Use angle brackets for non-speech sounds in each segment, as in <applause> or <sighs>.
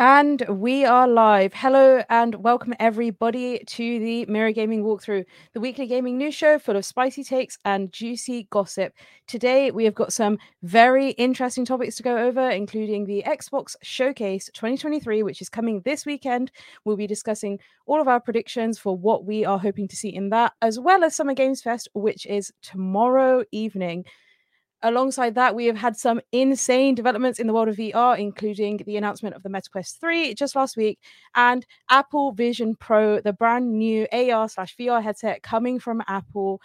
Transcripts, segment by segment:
And we are live. Hello and welcome everybody to the Mirror Gaming Walkthrough, the weekly gaming news show full of spicy takes and juicy gossip. Today we have got some very interesting topics to go over, including the Xbox Showcase 2023, which is coming this weekend. We'll be discussing all of our predictions for what we are hoping to see in that, as well as Summer Games Fest, which is tomorrow evening. Alongside that, we have had some insane developments in the world of VR, including the announcement of the MetaQuest 3 just last week and Apple Vision Pro, the brand new AR slash VR headset coming from Apple.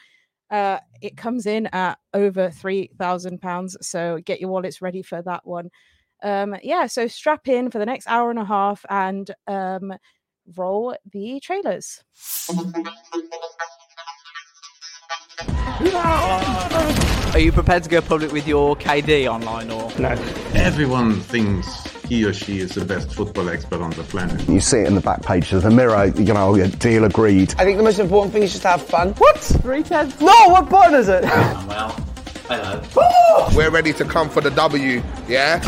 Uh, it comes in at over £3,000. So get your wallets ready for that one. Um, yeah, so strap in for the next hour and a half and um, roll the trailers. <laughs> Are you prepared to go public with your KD online or? No. Everyone thinks he or she is the best football expert on the planet. You see it in the back page of the mirror, you know, a deal agreed. I think the most important thing is just to have fun. What? Three ten. No, what button is it? Ah, <laughs> well, hello. We're ready to come for the W, yeah?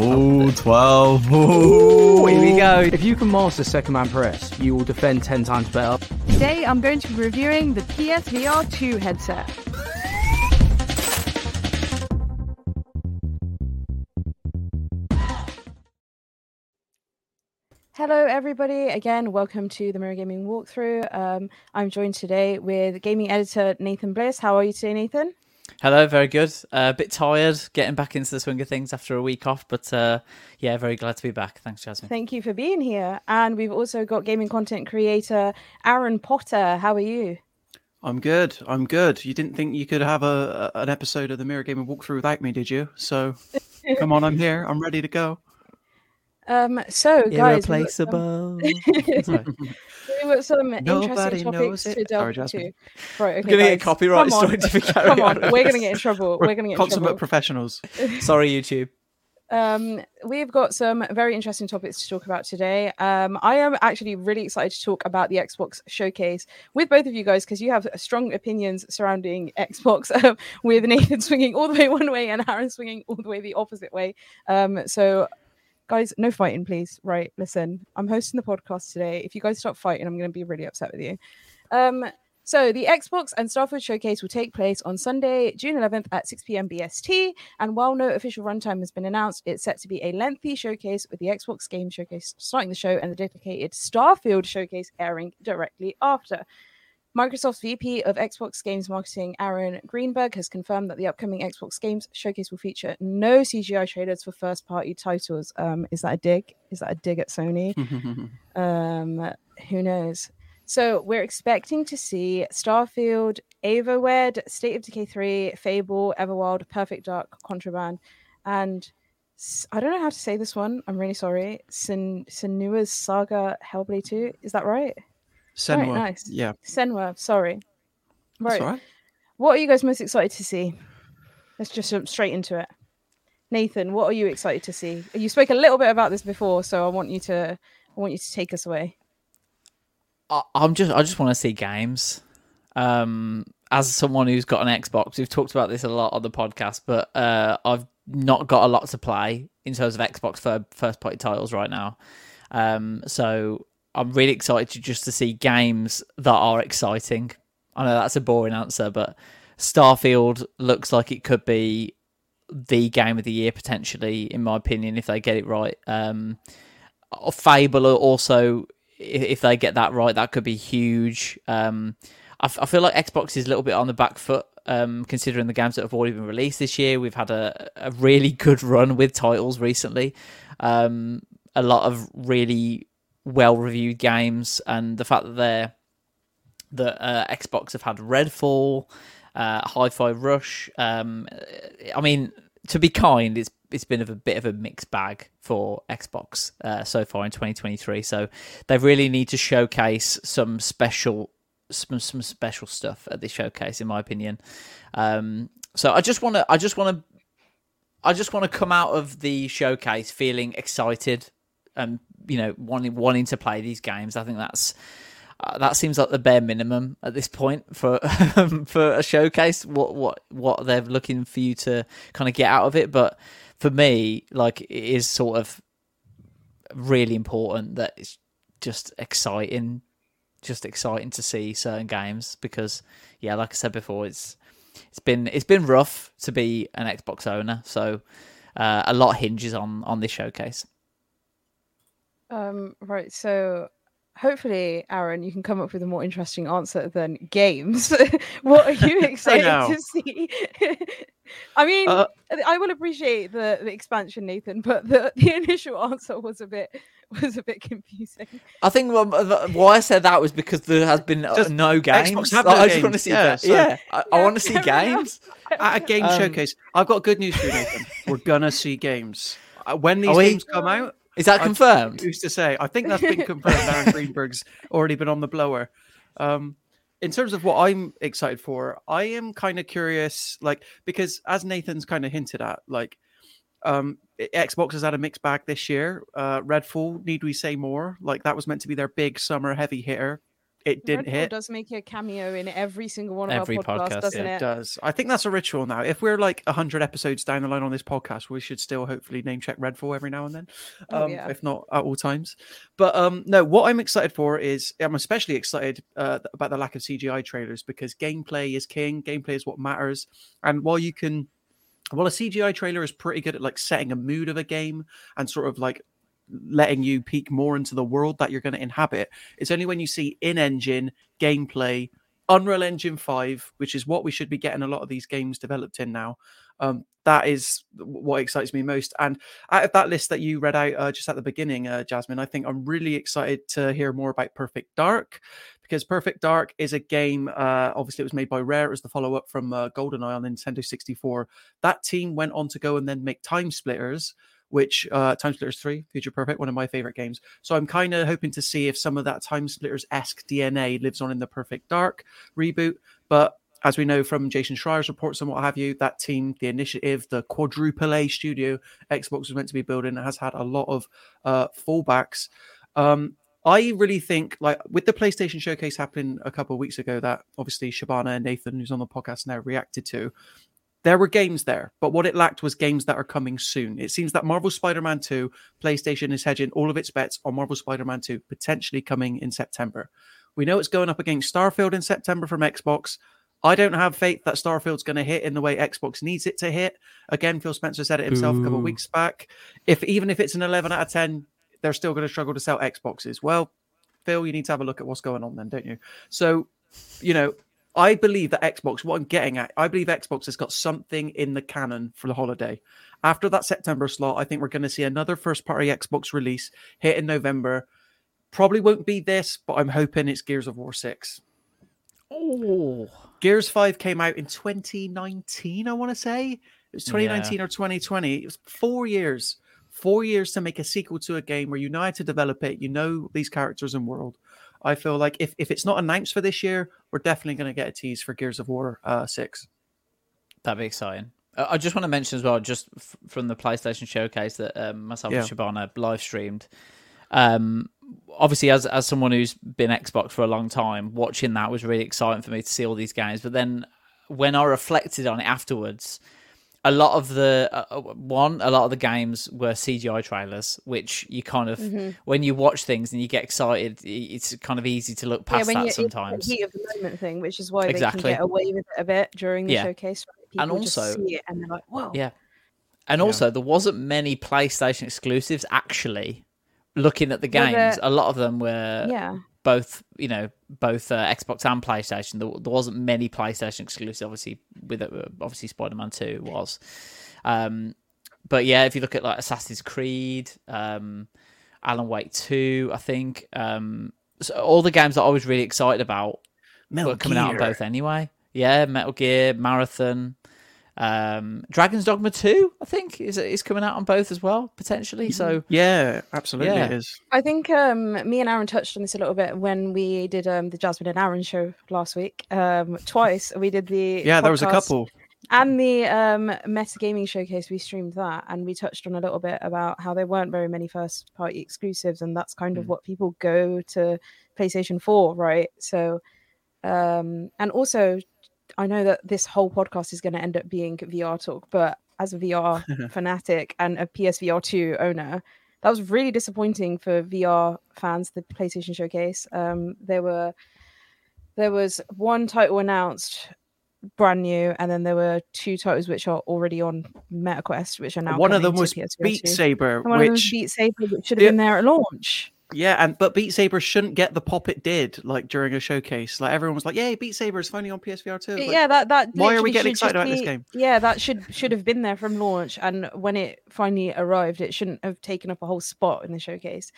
Ooh, 12. Ooh, here we go. If you can master second man press, you will defend 10 times better. Today, I'm going to be reviewing the PSVR 2 headset. Hello, everybody. Again, welcome to the Mirror Gaming Walkthrough. Um, I'm joined today with gaming editor Nathan Bliss. How are you today, Nathan? Hello, very good. Uh, a bit tired getting back into the swing of things after a week off, but uh, yeah, very glad to be back. Thanks, Jasmine. Thank you for being here. And we've also got gaming content creator Aaron Potter. How are you? I'm good. I'm good. You didn't think you could have a, a an episode of the Mirror Gaming Walkthrough without me, did you? So <laughs> come on, I'm here. I'm ready to go. Um, so guys, irreplaceable. we've got some <laughs> Nobody interesting topics to delve into. Right, okay, I'm gonna get copyright come on. if we <laughs> carry Come on, on we're gonna get in trouble. We're gonna get in Consummate professionals. <laughs> Sorry, YouTube. Um, we've got some very interesting topics to talk about today. Um, I am actually really excited to talk about the Xbox showcase with both of you guys because you have strong opinions surrounding Xbox. Um, with Nathan swinging all the way one way and Aaron swinging all the way the opposite way. Um, so. Guys, no fighting, please. Right, listen. I'm hosting the podcast today. If you guys stop fighting, I'm going to be really upset with you. Um, so the Xbox and Starfield showcase will take place on Sunday, June 11th at 6 p.m. BST. And while no official runtime has been announced, it's set to be a lengthy showcase with the Xbox Game Showcase starting the show and the dedicated Starfield showcase airing directly after. Microsoft's VP of Xbox Games Marketing, Aaron Greenberg, has confirmed that the upcoming Xbox Games Showcase will feature no CGI trailers for first-party titles. Um, is that a dig? Is that a dig at Sony? <laughs> um, who knows? So we're expecting to see Starfield, Avowed, State of Decay 3, Fable, Everwild, Perfect Dark, Contraband, and I don't know how to say this one. I'm really sorry. Sen- Senua's Saga Hellblade 2. Is that right? Senua. nice. Yeah. Senwa, sorry. That's Right. What are you guys most excited to see? Let's just jump straight into it. Nathan, what are you excited to see? You spoke a little bit about this before, so I want you to I want you to take us away. I, I'm just, I just want to see games. Um, as someone who's got an Xbox, we've talked about this a lot on the podcast, but uh, I've not got a lot to play in terms of Xbox for first party titles right now. Um, so I'm really excited to just to see games that are exciting. I know that's a boring answer, but Starfield looks like it could be the game of the year potentially, in my opinion, if they get it right. Um, Fable also, if they get that right, that could be huge. Um, I, f- I feel like Xbox is a little bit on the back foot. Um, considering the games that have already been released this year, we've had a, a really <laughs> good run with titles recently. Um, a lot of really well reviewed games, and the fact that they're that uh, Xbox have had Redfall, uh, Hi-Fi Rush. Um, I mean, to be kind, it's it's been of a bit of a mixed bag for Xbox uh, so far in 2023. So they really need to showcase some special some some special stuff at this showcase, in my opinion. Um, so I just want to I just want to I just want to come out of the showcase feeling excited and you know wanting wanting to play these games. I think that's uh, that seems like the bare minimum at this point for <laughs> for a showcase. What what what they're looking for you to kind of get out of it, but for me, like it is sort of really important that it's just exciting, just exciting to see certain games because yeah, like I said before, it's it's been it's been rough to be an Xbox owner, so uh, a lot hinges on on this showcase. Um, right. So hopefully, Aaron, you can come up with a more interesting answer than games. <laughs> what are you <laughs> excited to see? <laughs> I mean, Uh, I will appreciate the, the expansion, Nathan, but the, the initial answer was a bit was a bit confusing. I think why I said that was because there has been uh, Just no games. Xbox have Like, I just want to see yeah, that. so- yeah, I, I want to see fair enough. games. At a game Um, showcase, I've got good news for you, Nathan. We're gonna see games Uh, when these Are we? games come out. Is that I- confirmed? Who's to say? I think that's been confirmed. Aaron <laughs> Greenberg's already been on the blower. Um, in terms of what I'm excited for, I am kind of curious, like because as Nathan's kind of hinted at, like um, Xbox has had a mixed bag this year. Uh, Redfall, need we say more? Like that was meant to be their big summer heavy hitter. It didn't Redfall hit. does make a cameo in every single one of Every our podcasts, podcast, doesn't yeah, it? It does. I think that's a ritual now. If we're like hundred episodes down the line on this podcast, we should still hopefully name check Redfall every now and then, Oh, um, yeah. if not at all times. But um, no, what I'm excited for is I'm especially excited uh, about the lack of CGI trailers because gameplay is king. Gameplay is what matters. And while you can, while a CGI trailer is pretty good at like setting a mood of a game and sort of like letting you peek more into the world that you're going to inhabit. It's only when you see in-engine gameplay, Unreal Engine 5, which is what we should be getting a lot of these games developed in now. Um, that is what excites me most. And out of that list that you read out uh, just at the beginning, uh, Jasmine, I think I'm really excited to hear more about Perfect Dark because Perfect Dark is a game. Uh, obviously, it was made by Rare. Was the follow up from uh, GoldenEye on Nintendo 64. That team went on to go and then make Time Splitters, which uh, Time Splitters 3, Future Perfect, one of my favorite games. So I'm kind of hoping to see if some of that Time Splitters esque DNA lives on in the Perfect Dark reboot. But as we know from Jason Schreier's reports and what have you, that team, the initiative, the quadruple A studio Xbox was meant to be building has had a lot of uh, fallbacks. Um, I really think, like with the PlayStation Showcase happening a couple of weeks ago, that obviously Shabana and Nathan, who's on the podcast now, reacted to. There were games there, but what it lacked was games that are coming soon. It seems that Marvel Spider Man 2, PlayStation is hedging all of its bets on Marvel Spider Man 2 potentially coming in September. We know it's going up against Starfield in September from Xbox. I don't have faith that Starfield's going to hit in the way Xbox needs it to hit. Again, Phil Spencer said it himself a couple of weeks back. If even if it's an 11 out of 10, they're still going to struggle to sell Xboxes. Well, Phil, you need to have a look at what's going on then, don't you? So, you know, I believe that Xbox, what I'm getting at, I believe Xbox has got something in the canon for the holiday. After that September slot, I think we're going to see another first party Xbox release hit in November. Probably won't be this, but I'm hoping it's Gears of War 6. Oh, Gears 5 came out in 2019, I want to say. It was 2019 or 2020. It was four years. Four years to make a sequel to a game where you know how to develop it, you know these characters and world. I feel like if, if it's not announced for this year, we're definitely going to get a tease for Gears of War uh, 6. that'd be exciting. Uh, I just want to mention as well, just f- from the PlayStation showcase that um, myself Yeah. and Shabana live streamed. Um, obviously, as as someone who's been Xbox for a long time, watching that was really exciting for me to see all these games. But then when I reflected on it afterwards, a lot of the uh, uh, one, a lot of the games were CGI trailers, which you kind of Mm-hmm. when you watch things and you get excited, it's kind of easy to look past when that you- it's the sometimes. heat of the moment thing, which is why they can get away with it a bit during the Yeah. showcase. People And just also- see it and they're like, "Whoa!" Yeah. And also, there wasn't many PlayStation exclusives actually. Looking at the Well, games, the- a lot of them were Yeah. Both, you know, both uh, Xbox and PlayStation. There, there wasn't many PlayStation exclusives. Obviously, with it, uh, obviously Spider Man Two was, um, but yeah, if you look at like Assassin's Creed, um, Alan Wake Two, I think, um, so all the games that I was really excited about Metal were coming out on both anyway. Yeah, Metal Gear, Marathon. Um, Dragon's Dogma Two, I think, is is coming out on both as well potentially. So yeah, absolutely Yeah. it is. I think um, me and Aaron touched on this a little bit when we did um, the Jasmine and Aaron show last week. Um, twice we did the Yeah, there was a couple. and the um, metagaming showcase. We streamed that, and we touched on a little bit about how there weren't very many first party exclusives, and that's kind Mm. of what people go to PlayStation for, right? So, um, and also, I know that this whole podcast is going to end up being VR talk, but as a VR <laughs> fanatic and a PSVR two owner, that was really disappointing for VR fans. The PlayStation Showcase. Um, there were there was one title announced brand new, and then there were two titles which are already on MetaQuest, which are now One of them was to PSVR Beat 2. Saber, And one of them was which Beat Saber, which should have been there at launch. Yeah, and but Beat Saber shouldn't get the pop it did like during a showcase. Like everyone was like, "Yay, Beat Saber is finally on PSVR 2. yeah, that that. why are we getting excited about this game? Yeah, that should should have been there from launch, and when it finally arrived, it shouldn't have taken up a whole spot in the showcase.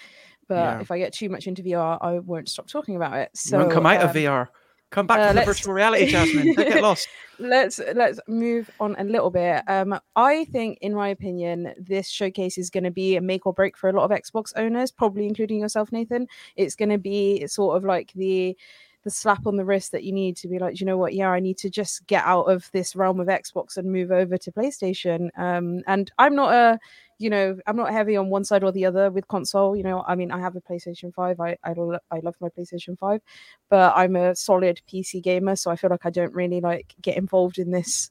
But Yeah. if I get too much into VR, I won't stop talking about it. You So won't come out of um, VR. Come back uh, to the virtual reality, Jasmine. Don't get <laughs> lost. let's let's move on a little bit. Um, I think, in my opinion, this showcase is going to be a make or break for a lot of Xbox owners, probably including yourself, Nathan. It's going to be sort of like the the slap on the wrist that you need to be like, you know what? Yeah, I need to just get out of this realm of Xbox and move over to PlayStation. Um, and I'm not a, you know, I'm not heavy on one side or the other with console. You know, I mean, I have a PlayStation Five. I I, lo- I love my PlayStation Five, but I'm a solid PC gamer, so I feel like I don't really like get involved in this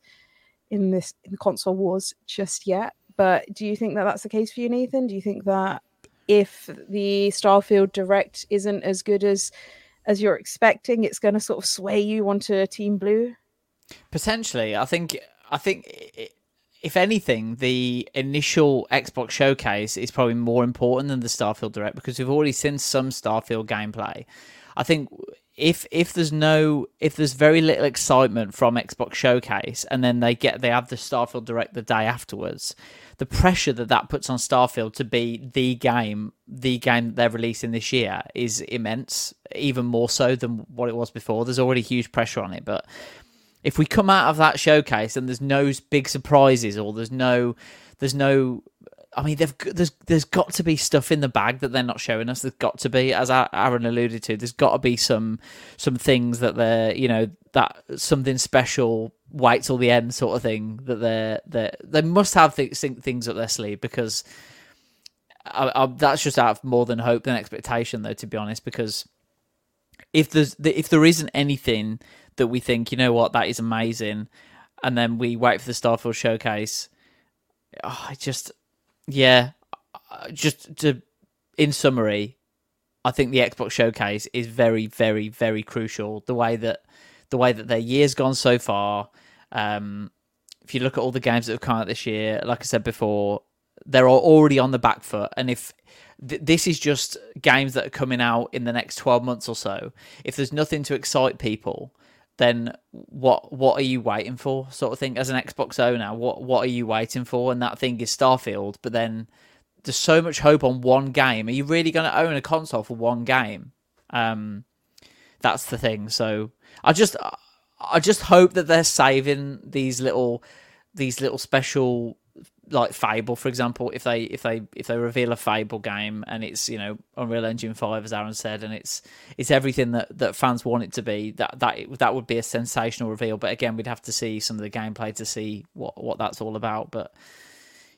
in this in console wars just yet. But do you think that that's the case for you, Nathan? Do you think that if the Starfield Direct isn't as good as as you're expecting, it's going to sort of sway you onto Team Blue? Potentially, I think. I think i- if anything, the initial Xbox showcase is probably more important than the Starfield Direct because we've already seen some Starfield gameplay. I think if if there's no if there's very little excitement from Xbox Showcase and then they get they have the Starfield Direct the day afterwards, the pressure that that puts on Starfield to be the game, the game that they're releasing this year is immense, even more so than what it was before. There's already huge pressure on it, but if we come out of that showcase and there's no big surprises or there's no there's no I mean there's there's got to be stuff in the bag that they're not showing us. There's got to be as Aaron alluded to there's got to be some some things that they're you know that something special wait till the end sort of thing that they're they they must have th- things up their sleeve because I, I, that's just out of more than hope than expectation though to be honest because if there's if there isn't anything that we think you know what? That is amazing. And then we wait for the starfield showcase. Oh, i just yeah just to in summary i think the xbox showcase is very very very crucial. The way that the way that their year's gone so far um if you look at all the games that have come out this year like i said before they're already on the back foot. And if th- this is just games that are coming out in the next 12 months or so. If there's nothing to excite people then what what are you waiting for sort of thing? As an xbox owner what what are you waiting for? And that thing is starfield but then there's so much hope on one game. Are you really going to own a console for one game? Um that's the thing. So i just i just hope that they're saving these little these little special like Fable, for example, if they if they if they reveal a Fable game and it's you know Unreal Engine Five, as Aaron said, and it's it's everything that, that fans want it to be, that that that would be a sensational reveal. But again, we'd have to see some of the gameplay to see what what that's all about. But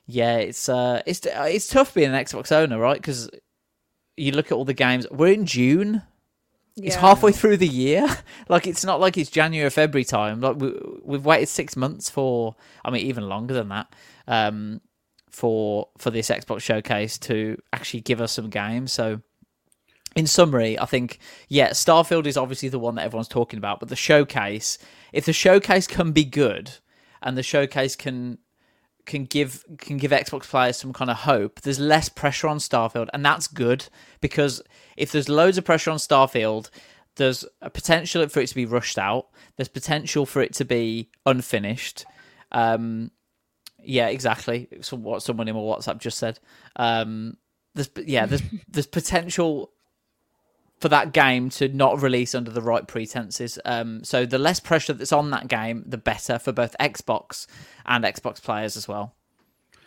yeah, it's uh it's it's tough being an Xbox owner, right? Because you look at all the games. We're in June. It's halfway through the year. <laughs> like it's not like it's January or February time. Like we we've waited six months for. I mean, even longer than that. Um, for for this Xbox showcase to actually give us some games. So, in summary, I think yeah, Starfield is obviously the one that everyone's talking about. But the showcase, if the showcase can be good, and the showcase can can give can give Xbox players some kind of hope. There's less pressure on Starfield, and that's good because if there's loads of pressure on Starfield, there's a potential for it to be rushed out. There's potential for it to be unfinished. Um, yeah, exactly. So what someone in my WhatsApp just said. Um, there's yeah, there's <laughs> there's potential for that game to not release under the right pretenses. Um, so the less pressure that's on that game, the better for both Xbox and Xbox players as well.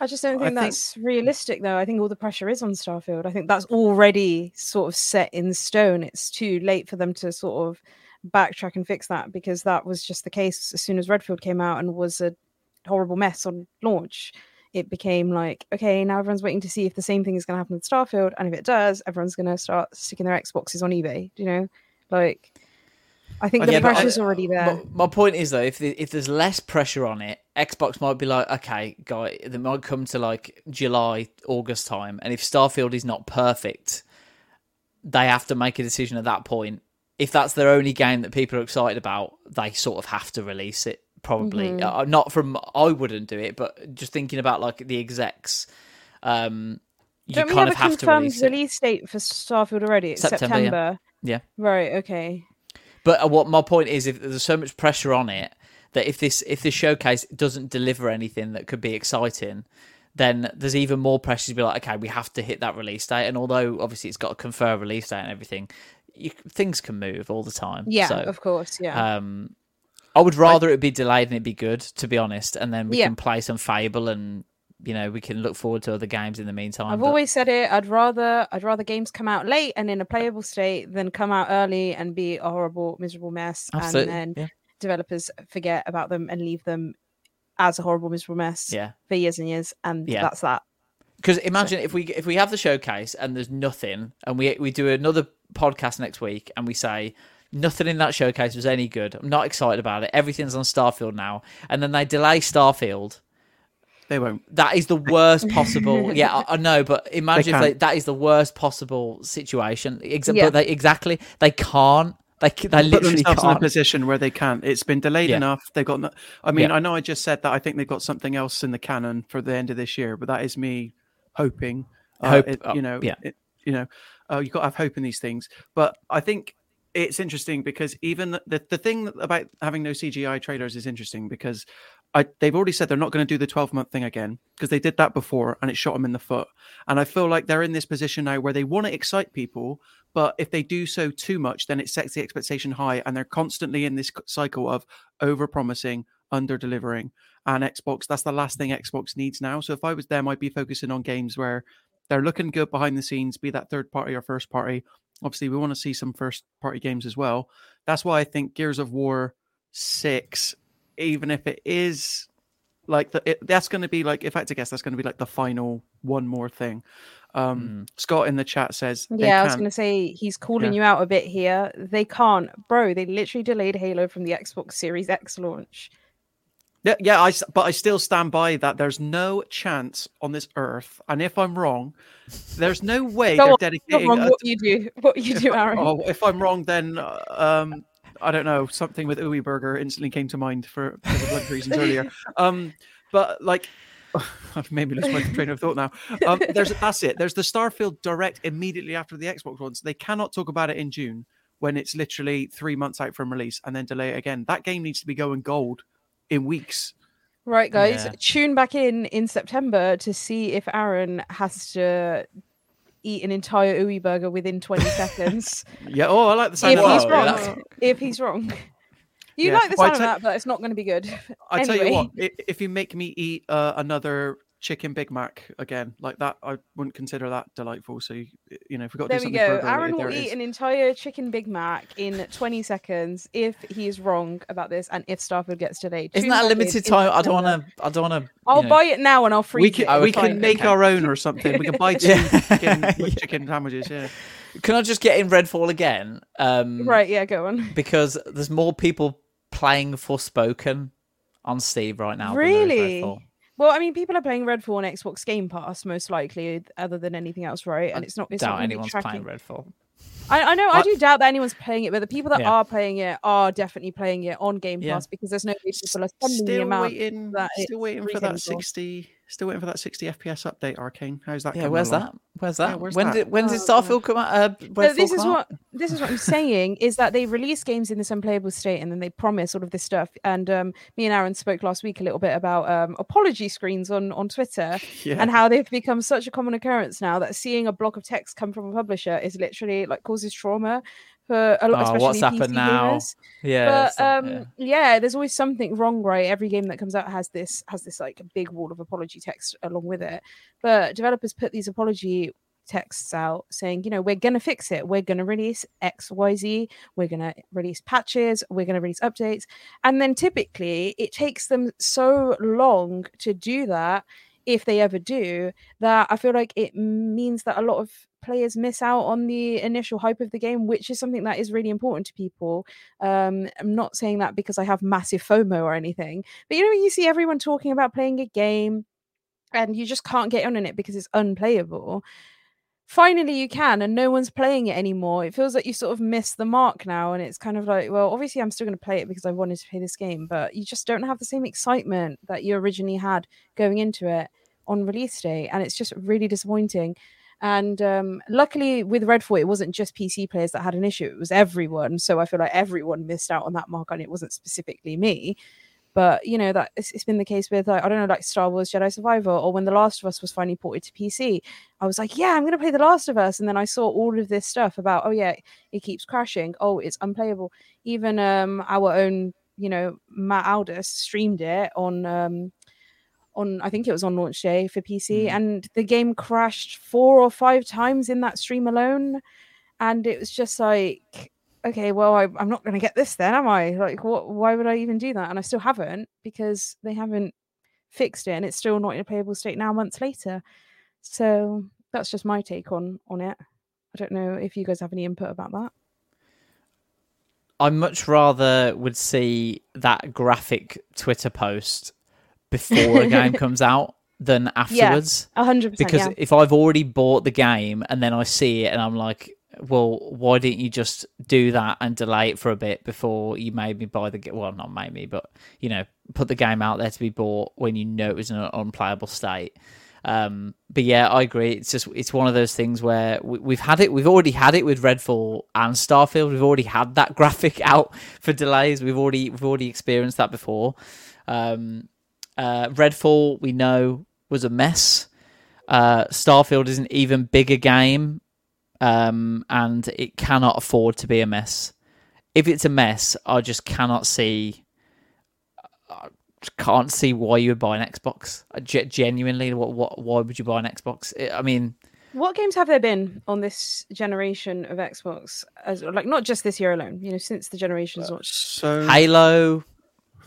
I just don't I think think- that's realistic, though. I think all the pressure is on Starfield. I think that's already sort of set in stone. It's too late for them to sort of backtrack and fix that because that was just the case as soon as Redfield came out and was a horrible mess on launch. It became like, okay, now everyone's waiting to see if the same thing is going to happen with Starfield. And if it does, everyone's going to start sticking their Xboxes on eBay. You know? Like, I think the Yeah, but I- pressure's already there. My, my point is though, if the, if there's less pressure on it, Xbox might be like, okay, guy, they might come to like July, August time, and if Starfield is not perfect, they have to make a decision at that point. If that's their only game that people are excited about, they sort of have to release it. Probably Mhm. uh, not from I wouldn't do it, but just thinking about like the execs, um, you Don't we kind have of a have to confirmed release release date for Starfield already? It's September, September. yeah. Yeah. Right. Okay. But uh, what my point is, if there's so much pressure on it that if this if this showcase doesn't deliver anything that could be exciting, then there's even more pressure to be like, okay, we have to hit that release date. And although obviously it's got a confirmed release date and everything, you, things can move all the time. Yeah, So, of course. Yeah. Um, I would rather it be delayed and it be good, to be honest, and then we Yeah. can play some Fable and you know we can look forward to other games in the meantime. I've but- always said it. I'd rather I'd rather games come out late and in a playable state than come out early and be a horrible, miserable mess, Absolutely, and then yeah. developers forget about them and leave them as a horrible, miserable mess Yeah. for years and years, and Yeah. that's that. Because imagine if we if we have the showcase and there's nothing, and we we do another podcast next week, and we say nothing in that showcase was any good. I'm not excited about it. Everything's on Starfield now, and then they delay Starfield. They won't. That is the worst possible. <laughs> yeah, I, I know, but imagine if they, that is the worst possible situation. Exa- Yeah. But they exactly they can't. They c- they put literally themselves in a position where they can't. It's been delayed Yeah. enough. They've got. No, I mean, Yeah. I know I just said that. I think they've got something else in the canon for the end of this year, but that is me hoping. Uh, Hope- it- uh, you know. yeah. It, you know, uh, you've got to have hope in these things. But I think it's interesting because even the the, the thing about having no CGI trailers is interesting because. I, they've already said they're not going to do the 12 month thing again because they did that before and it shot them in the foot. And I feel like they're in this position now where they want to excite people, but if they do so too much, then it sets the expectation high, and they're constantly in this cycle of over promising, under delivering. And Xbox, that's the last thing Xbox needs now. So if I was them, I'd be focusing on games where they're looking good behind the scenes, be that third party or first party. Obviously, we want to see some first party games as well. That's why I think Gears of War 6, even if it is like the, it, that's going to be like, if I had to guess, that's going to be like the final one more thing. Um, Scott in the chat says, they Yeah, I was going to say he's calling Yeah. you out a bit here. They can't, bro. They literally delayed Halo from the Xbox Series X launch. Yeah, yeah, I, but I still stand by that. There's no chance on this earth, and if I'm wrong, there's no way they're on, dedicating. A- what you do? What you do, <laughs> Aaron? oh, if I'm wrong, then uh, um, I don't know. Something with Uwe Burger instantly came to mind for blood reasons earlier. <laughs> Um, but like, <laughs> I've made me lose my train of thought now. Um, there's that's it. There's the Starfield Direct immediately after the Xbox one, so they cannot talk about it in June when it's literally three months out from release and then delay it again. That game needs to be going gold in weeks. Right, guys, Yeah. tune back in in September to see if Aaron has to eat an entire Uwe burger within 20 <laughs> seconds. Yeah. Oh, I like the sound if of he's that. wrong, That's- if he's wrong. You Yeah. like the Well, I sound of that, but it's not going to be good. I tell Anyway. you what, if you make me eat uh, another chicken Big Mac again like that, I wouldn't consider that delightful. So you, you know, if we got to There do we something go. Aaron will eat is. an entire chicken Big Mac in 20 seconds if he is wrong about this and if Starfield gets delayed. Isn't that a limited time? I don't want to. I don't want to. I'll buy it now and I'll freeze We can it. we Fine. can make okay. our own or something. We can buy <laughs> two Yeah. chicken, <laughs> chicken sandwiches. Yeah. Can I just get in Redfall again? Um, Right, yeah, go on. <laughs> Because there's more people playing Forspoken on Steam right now. than there is Really? Well, I mean, people are playing Redfall on Xbox Game Pass most likely, other than anything else, right? And it's not. It's not Doubt gonna anyone's tracking. playing Redfall. I, I know. I do doubt that anyone's playing it, but the people that Yeah. are playing it are definitely playing it on Game Yeah. Pass because there's no way people are spending the Still amount waiting. Still waiting for that 60 Still waiting for that 60 FPS update, Arkane. How's that? Yeah, where's along? that? Where's that? Yeah, where's when that? did when did Oh, Starfield come out? Uh, But Redfall this is come what out? this is what I'm saying is that they release games in this unplayable state and then they promise all of this stuff. And um, me and Aaron spoke last week a little bit about um, apology screens on on Twitter <laughs> Yeah. and how they've become such a common occurrence now that seeing a block of text come from a publisher is literally like causes trauma for a lot, Oh, especially what's PC happened now? gamers. Yeah, but um, yeah. yeah. there's always something wrong, right? Every game that comes out has this has this like big wall of apology text along with it. But developers put these apology texts out saying, you know, we're gonna fix it. We're gonna release X, Y, Z. We're gonna release patches. We're gonna release updates. And then typically it takes them so long to do that, if they ever do, that I feel like it means that a lot of players miss out on the initial hype of the game, which is something that is really important to people. Um, I'm not saying that because I have massive FOMO or anything, but you know, you see everyone talking about playing a game and you just can't get on in it because it's unplayable. Finally, you can, and no one's playing it anymore. It feels like you sort of missed the mark now, and it's kind of like, well, obviously, I'm still going to play it because I wanted to play this game, but you just don't have the same excitement that you originally had going into it on release day, and it's just really disappointing. And um, luckily, with Redfall, it wasn't just PC players that had an issue; it was everyone. So I feel like everyone missed out on that mark, and it wasn't specifically me. But you know that it's, it's been the case with like I don't know, like Star Wars Jedi Survivor, or when The Last of Us was finally ported to PC. I was like, yeah, I'm gonna play The Last of Us, and then I saw all of this stuff about, oh yeah, it keeps crashing. Oh, it's unplayable. Even um, our own, you know, Matt Aldous streamed it on um, on I think it was on launch day for PC, mm. and the game crashed four or five times in that stream alone, and it was just like, okay, well, I, I'm not going to get this then, am I? Like, what? Why would I even do that? And I still haven't because they haven't fixed it, and it's still not in a playable state now, months later. So that's just my take on on it. I don't know if you guys have any input about that. I much rather would see that graphic Twitter post before a game <laughs> comes out than afterwards. hundred percent. Because yeah. if I've already bought the game and then I see it and I'm like, well, why didn't you just do that and delay it for a bit before you made me buy the game? Well, not made me, but you know, put the game out there to be bought when you know it was in an unplayable state. Um, but yeah, I agree. It's just it's one of those things where we, we've had it. We've already had it with Redfall and Starfield. We've already had that <laughs> graphic out for delays. We've already we've already experienced that before. Um, uh, Redfall we know was a mess. Uh, Starfield is an even bigger game, um, and it cannot afford to be a mess. If it's a mess, I just cannot see. I can't see why you would buy an Xbox. I genuinely, what, what, why would you buy an Xbox? I- I mean, What games have there been on this generation of Xbox? As like not just this year alone, you know, since the generation's launched. So Halo,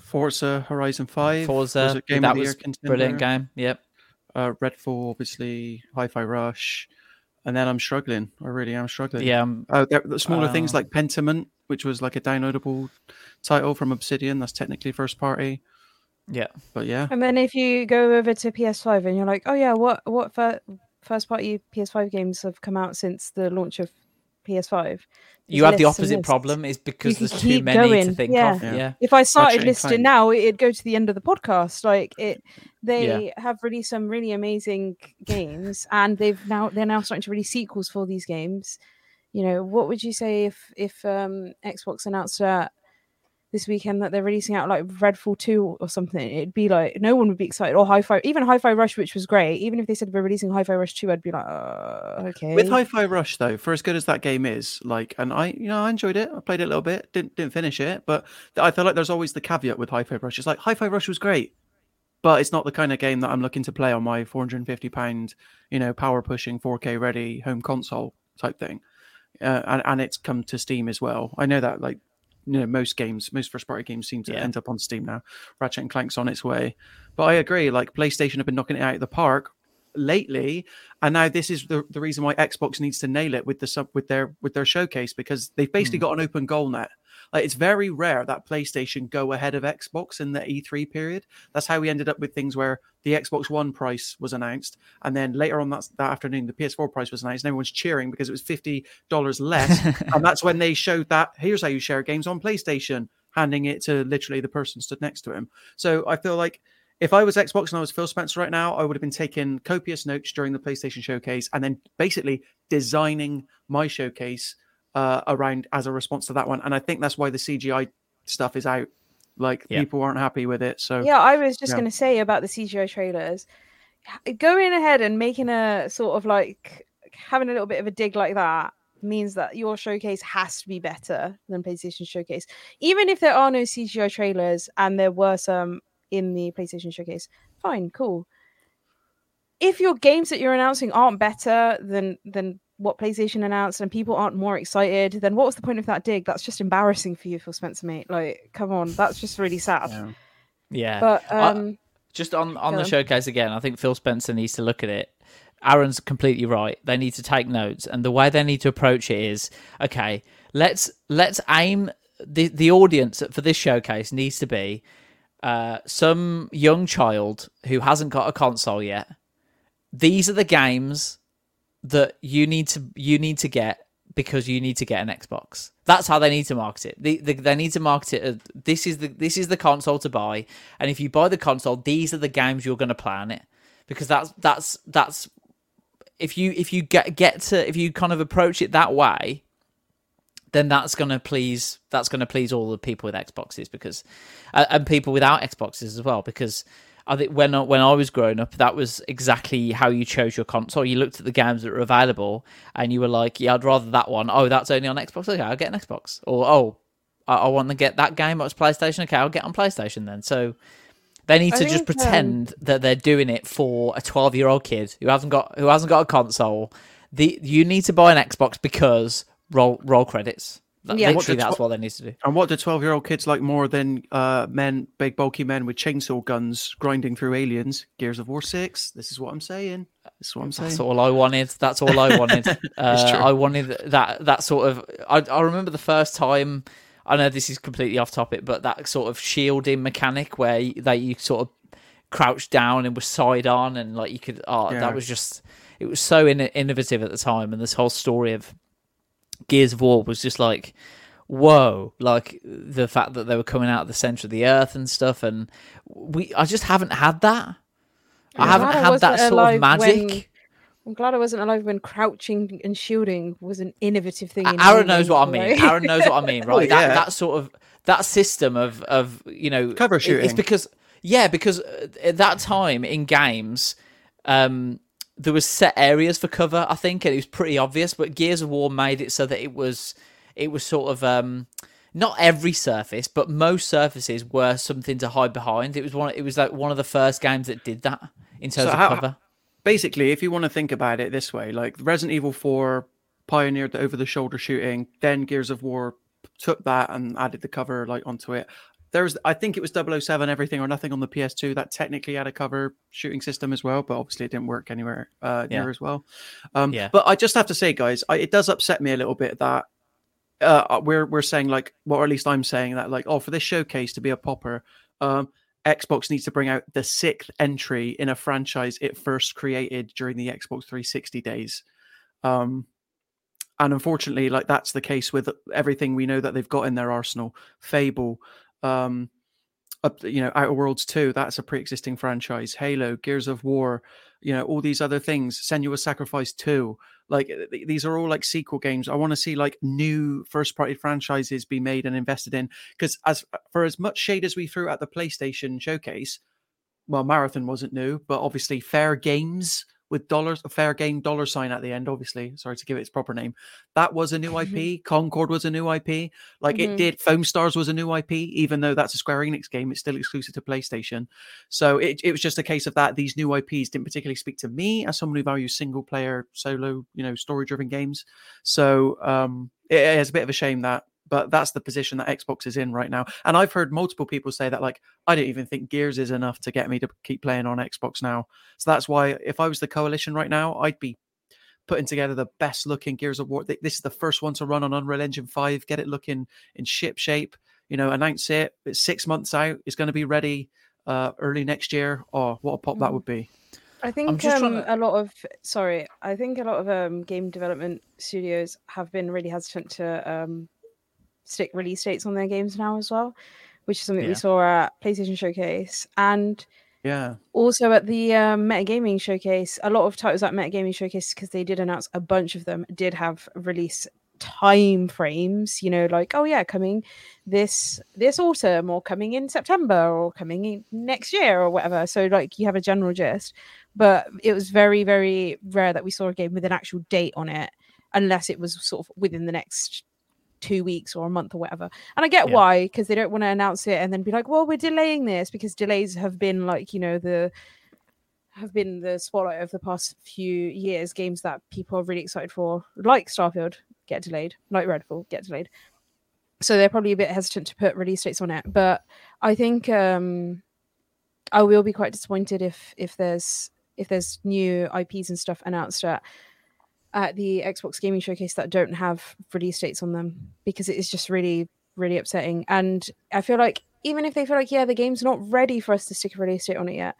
Forza Horizon 5 Forza, was a game that of the was year contender. brilliant game. Yep. Uh, Redfall, obviously, Hi-Fi Rush, and then I'm struggling. I really am struggling. Yeah, um, there, the smaller things uh, like Pentiment, which was like a downloadable title from Obsidian. That's technically first party, Yeah. but yeah. And then if you go over to PS5 and you're like, oh yeah, what what fir- first party PS5 games have come out since the launch of PS5? You have the opposite problem is because there's too many to think yeah. of. Yeah. Yeah. If I started listing now, it'd go to the end of the podcast. Like it, they have released some really amazing games, and they've now they're now starting to release sequels for these games. You know, what would you say if if um, Xbox announced uh, this weekend that they're releasing out like Redfall Two or something? It'd be like no one would be excited. Or Hi-Fi, even Hi-Fi Rush, which was great. Even if they said we're releasing Hi-Fi Rush Two, I'd be like, uh, okay. With Hi-Fi Rush, though, for as good as that game is, like, and I, you know, I enjoyed it. I played it a little bit, didn't didn't finish it, but I feel like there's always the caveat with Hi-Fi Rush. It's like Hi-Fi Rush was great, but it's not the kind of game that I'm looking to play on my 450 pound, you know, power pushing 4K ready home console type thing. Uh, and and it's come to Steam as well. I know that, like, you know, most games, most first party games seem to Yeah. end up on Steam now. Ratchet and Clank's on its way, but I agree. Like, PlayStation have been knocking it out of the park lately and now this is the, the reason why xbox needs to nail it with the sub with their with their showcase because they've basically hmm. got an open goal net like it's very rare that playstation go ahead of xbox in the e3 period. That's how we ended up with things where the xbox one price was announced and then later on that, that afternoon the ps4 price was announced and everyone's cheering because it was $50 less <laughs> and that's when they showed that here's how you share games on playstation handing it to literally the person stood next to him. So i feel like if I was Xbox and I was Phil Spencer right now, I would have been taking copious notes during the PlayStation showcase and then basically designing my showcase uh, around as a response to that one. And I think that's why the CGI stuff is out. Like Yeah. people aren't happy with it. So Yeah, I was just yeah. going to say about the CGI trailers. Going ahead and making a sort of like having a little bit of a dig like that means that your showcase has to be better than PlayStation Showcase. Even if there are no CGI trailers and there were some in the PlayStation Showcase, fine, cool. If your games that you're announcing aren't better than than what PlayStation announced and people aren't more excited, then what was the point of that dig? That's just embarrassing for you, Phil Spencer, mate. Like, come on, that's just really sad. Yeah. But I- um, just on on the on. showcase again, I think Phil Spencer needs to look at it. Aaron's completely right. They need to take notes, and the way they need to approach it is okay. Let's let's aim the the audience for this showcase needs to be uh, some young child who hasn't got a console yet. These are the games that you need to you need to get because you need to get an Xbox. That's how they need to market it. They, they, they need to market it. This is the this is the console to buy, and if you buy the console, these are the games you're going to play on it because that's that's that's if you if you get get to if you kind of approach it that way, then that's going to please that's going to please all the people with Xboxes because uh, and people without Xboxes as well because I think when I- when I was growing up that was exactly how you chose your console. You looked at the games that were available and you were like yeah I'd rather that one. Oh that's only on Xbox. Okay I'll get an Xbox. Or oh I, I want to get that game it's PlayStation. Okay I'll get on PlayStation then. So they need I to just um, pretend that they're doing it for a 12 year old kid who hasn't got who hasn't got a console. The you need to buy an Xbox because roll roll credits That- Yeah. literally What that's tw- what they need to do And what do 12 year old kids like more than uh, men, big bulky men with chainsaw guns grinding through aliens? Gears of War 6. This is what I'm saying. This is what I'm saying. That's all I wanted. That's all I wanted. <laughs> uh, true. I wanted that that sort of. I, I remember the first time. I know this is completely off topic, but that sort of shielding mechanic where you, that you sort of crouched down and was side on, and like you could. Oh, Yeah. that was just. It was so in, innovative at the time, and this whole story of Gears of War was just like, whoa! Like the fact that they were coming out of the center of the earth and stuff, and we. I just haven't had that. I I'm haven't glad I had that wasn't sort of magic. when- I'm glad I wasn't alive when crouching and shielding was an innovative thing. in Aaron video knows what I mean. right? Aaron knows what I mean, <laughs> right? Oh, That yeah. that sort of that system of of you know Cover it- It's because yeah, because uh, at that time in games, um, there was set areas for cover. I think, and it was pretty obvious. But Gears of War made it so that it was it was sort of um not every surface, but most surfaces were something to hide behind. It was one. It was like one of the first games that did that in terms So of how- cover. Basically, if you want to think about it this way, like Resident Evil 4 pioneered the over the shoulder shooting, then Gears of War took that and added the cover like onto it. There's, I think it was 007 Everything or Nothing on the PS2 that technically had a cover shooting system as well, but obviously it didn't work anywhere uh, Yeah. near as well. Um, Yeah. But I just have to say, guys, I, it does upset me a little bit that uh, we're we're saying like, well, or at least I'm saying that like, oh, for this showcase to be a popper, um, Xbox needs to bring out the sixth entry in a franchise it first created during the Xbox 360 days. Um, and unfortunately, like that's the case with everything we know that they've got in their arsenal. Fable, um, up, you know, Outer Worlds 2, that's a pre-existing franchise. Halo, Gears of War, you know, all these other things. Senua's Sacrifice 2, like th- these are all like sequel games. I want to see like new first-party franchises be made and invested in because as for as much shade as we threw at the PlayStation showcase, well, Marathon wasn't new, but obviously Fair Games with dollars, a fair game dollar sign at the end. Obviously, sorry to give it its proper name. That was a new IP. Concord was a new IP. Like Mhm. it did. Foam Stars was a new IP, even though that's a Square Enix game. It's still exclusive to PlayStation. So it, it was just a case of that. These new IPs didn't particularly speak to me as someone who values single player, solo, you know, story driven games. So um, it, it's a bit of a shame that. But that's the position that Xbox is in right now. And I've heard multiple people say that, like, I don't even think Gears is enough to get me to keep playing on Xbox now. So that's why if I was the coalition right now, I'd be putting together the best looking Gears of War. This is the first one to run on Unreal Engine 5, get it looking in ship shape, you know, announce it. It's six months out. It's going to be ready uh, early next year. Oh, what a pop that Mhm. would be. I think um, to- a lot of sorry, I think a lot of um, game development studios have been really hesitant to um, stick release dates on their games now as well, which is something Yeah. we saw at PlayStation Showcase. And Yeah. Also at the um, Metagaming Showcase, a lot of titles at Metagaming Showcase because they did announce a bunch of them did have release time frames. You know, like oh yeah, coming this this autumn or coming in September or coming in next year or whatever. So like you have a general gist, but it was very very rare that we saw a game with an actual date on it, unless it was sort of within the next two weeks or a month or whatever. And I get Yeah. why, because they don't want to announce it and then be like, well, we're delaying this because delays have been like, you know, the have been the spotlight of the past few years. Games that people are really excited for, like Starfield, get delayed, like Redfall, get delayed. So they're probably a bit hesitant to put release dates on it. But I think um I will be quite disappointed if if there's if there's new IPs and stuff announced at at the Xbox Gaming Showcase that don't have release dates on them because it is just really, really upsetting. And I feel like even if they feel like, yeah, the game's not ready for us to stick a release date on it yet,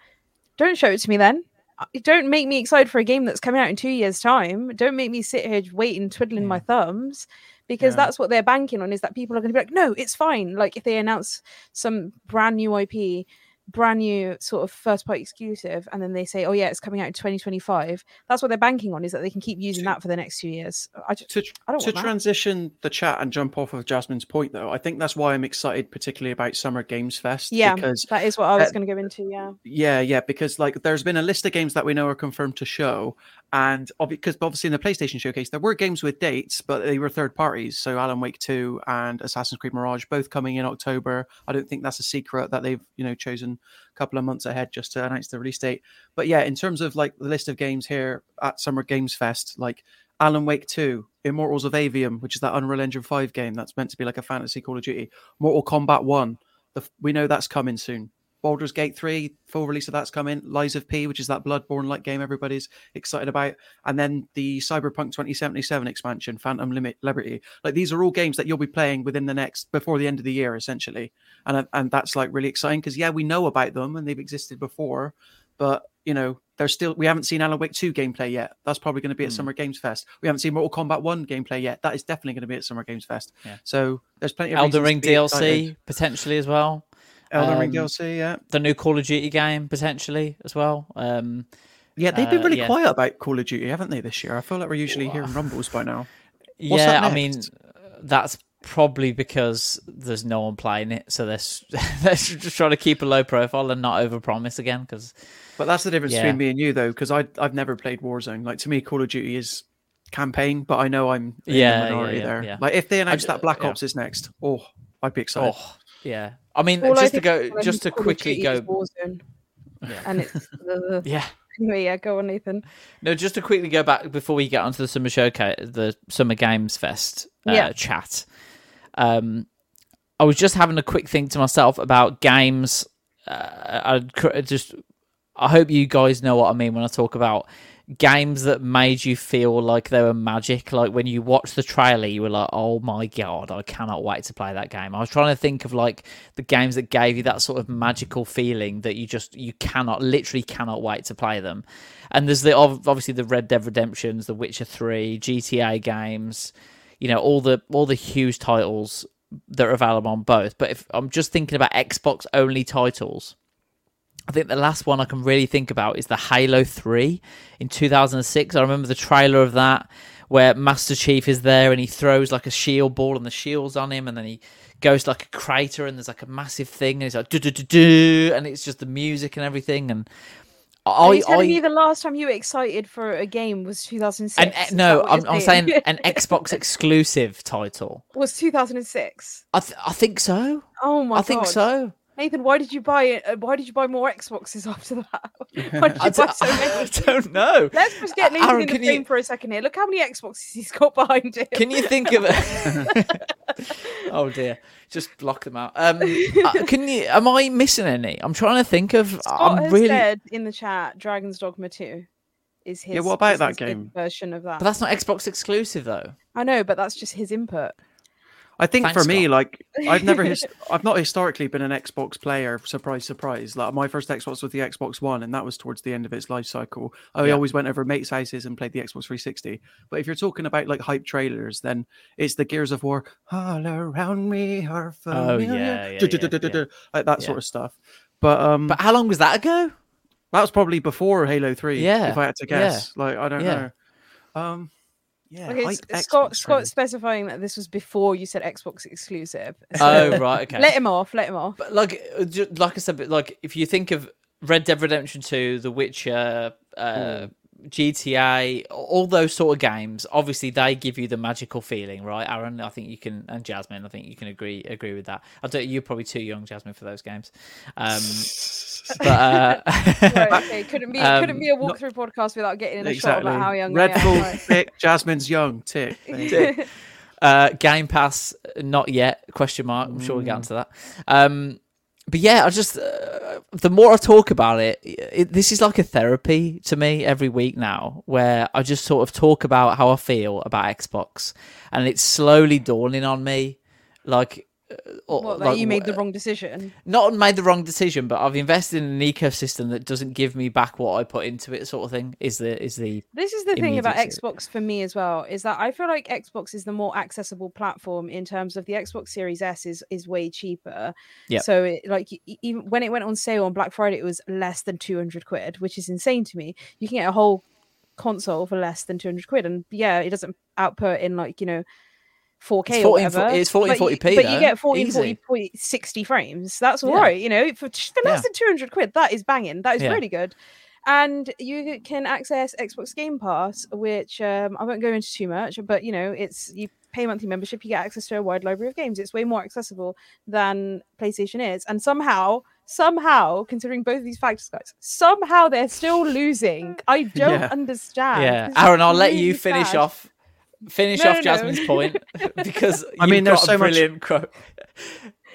don't show it to me then. Uh, Don't make me excited for a game that's coming out in two years' time. Don't make me sit here waiting, twiddling my thumbs, because Yeah. that's what they're banking on is that people are going to be like, no, it's fine. Like if they announce some brand new IP, brand new sort of first party exclusive, and then they say, oh, yeah, it's coming out in 2025, that's what they're banking on is that they can keep using that for the next two years. I, just, To, I don't to want that. transition the chat and jump off of Jasmine's point, though, I think that's why I'm excited, particularly about Summer Games Fest. Yeah, because that is what I was uh, going to go into. Yeah. Yeah, yeah, because like there's been a list of games that we know are confirmed to show, and because obviously in the PlayStation showcase there were games with dates, but they were third parties. So Alan Wake Two and Assassin's Creed Mirage both coming in October. I don't think that's a secret that they've you know chosen a couple of months ahead just to announce the release date. But yeah, in terms of like the list of games here at Summer Games Fest, like Alan Wake 2, Immortals of Aveum, which is that Unreal Engine 5 game that's meant to be like a fantasy Call of Duty, Mortal Kombat 1, the, we know that's coming soon. Baldur's Gate 3, full release of that's coming. Lies of P, which is that Bloodborne like game everybody's excited about. And then the Cyberpunk 2077 expansion, Phantom Limit Liberty. Like these are all games that you'll be playing within the next, before the end of the year, essentially. And, uh, and that's like really exciting because, yeah, we know about them and they've existed before, but you know, there's still, we haven't seen Alan Wake 2 gameplay yet. That's probably going to be at hmm. Summer Games Fest. We haven't seen Mortal Kombat 1 gameplay yet. That is definitely going to be at Summer Games Fest. Yeah. So there's plenty of Elden Ring DLC excited. potentially as well. Elden Ring Um, DLC, yeah. The new Call of Duty game potentially as well. Um, Yeah, they've been uh, really yeah. quiet about Call of Duty, haven't they, this year? I feel like we're usually hearing rumbles by now. <sighs> What's yeah, I mean, that's probably because there's no one playing it, so they're <laughs> they're just trying to keep a low profile and not overpromise again. Because But that's the difference Yeah. between me and you, though, because I I've never played Warzone. Like to me, Call of Duty is campaign, but I know I'm in Yeah, the minority yeah, there. yeah. Like if they announce that Black. Ops is next, oh, I'd be excited. oh yeah, I mean, All I just to go, just to quickly go, is Warzone. And it's <laughs> the, yeah. anyway, <laughs> yeah, go on, Nathan. No, just to quickly go back before we get onto the summer showcase, the Summer Games Fest uh, Yeah. chat. Um, I was just having a quick think to myself about games. Uh, I just, I hope you guys know what I mean when I talk about games that made you feel like they were magic. Like when you watched the trailer, you were like, "Oh my god, I cannot wait to play that game." I was trying to think of like the games that gave you that sort of magical feeling that you just you cannot, literally cannot wait to play them. And there's the obviously the Red Dead Redemptions, the Witcher Three, GTA games, you know, all the all the huge titles that are available on both. But if I'm just thinking about Xbox only titles. I think the last one I can really think about is the Halo 3 in 2006. I remember the trailer of that where Master Chief is there and he throws like a shield ball and the shield's on him and then he goes to like a crater and there's like a massive thing and it's like do do do do and it's just the music and everything and Are I, you telling I me the last time you were excited for a game was 2006? and, no, I'm, I'm saying an Xbox <laughs> exclusive title. was 2006. I th- I think so. Oh my god. I think so. Nathan, why did you buy it? uh, Why did you buy more Xboxes <laughs> after that? Why did <laughs> you I, buy d- so many? <laughs> I don't know. Let's just get Nathan Aaron, in the can frame you- for a second here. Look how many Xboxes he's got behind him. Can you think of it? oh dear, just block them out. Um, uh, can you? Am I missing any? I'm trying to think of. Scott I'm has really. said in the chat, Dragon's Dogma 2 is his. Yeah, what about that game? version of that? But that's not Xbox exclusive though. I know, but that's just his input. I think Thanks, for me, Scott. like I've never, his- <laughs> I've not historically been an Xbox player. Surprise, surprise! Like my first Xbox was the Xbox One, and that was towards the end of its life cycle. I Yeah. always went over mates' houses and played the Xbox 360. But if you're talking about like hype trailers, then it's the Gears of War. All around me are Oh, familiar. yeah, yeah, yeah, yeah. like that sort of stuff. But um, But how long was that ago? that was probably before Halo Three. Yeah, if I had to guess, like I don't know. Um, yeah. Okay, Scott, Xbox Scott specifying that this was before you said Xbox exclusive. Oh, <laughs> right, okay. Let him off. Let him off. But like, uh, like I said, but like if you think of Red Dead Redemption Two, The Witcher, uh, GTA, all those sort of games, obviously they give you the magical feeling, right, Aaron? I think you can, and Jasmine, I think you can agree agree with that. I don't. You're probably too young, Jasmine, for those games. Um, <laughs> but uh, <laughs> Right, <laughs> okay, couldn't be Um, couldn't be a walkthrough podcast without getting in a shot about how young Red I am. Bull right. tick. Jasmine's young tick. There you go. Uh, Game Pass, not yet? Question mark. I'm sure we'll get onto that. Um, but yeah, I just uh, the more I talk about it, it, this is like a therapy to me every week now, where I just sort of talk about how I feel about Xbox, and it's slowly dawning on me, like. Or- What, that like, you made the wrong decision. not made the wrong decision, but I've invested in an ecosystem that doesn't give me back what I put into it, sort of thing. Is the is the This is the thing about. Xbox for me as well, is that I feel like Xbox is the more accessible platform in terms of the Xbox Series S is is way cheaper. yeah So it, like even when it went on sale on Black Friday, it was less than two hundred quid, which is insane to me. You can get a whole console for less than two hundred quid, and yeah, it doesn't output in like you know. 4K It's or 14 whatever. it's 1440p but you, but you get 14, easy. 40, 60 frames. That's all Yeah. right, you know, for, for less Yeah. than 200 quid. That is banging. That is Yeah. really good and you can access Xbox Game Pass, which um, I won't go into too much, but you know, it's you pay monthly membership, you get access to a wide library of games. It's way more accessible than PlayStation is, and somehow, somehow, considering both of these factors, guys, somehow they're still losing. I <laughs> don't Yeah. understand. yeah, Aaron, I'll let you finish sad. off finish No, off no, no. Jasmine's point <laughs> because I mean, you've there's got so a much- quote.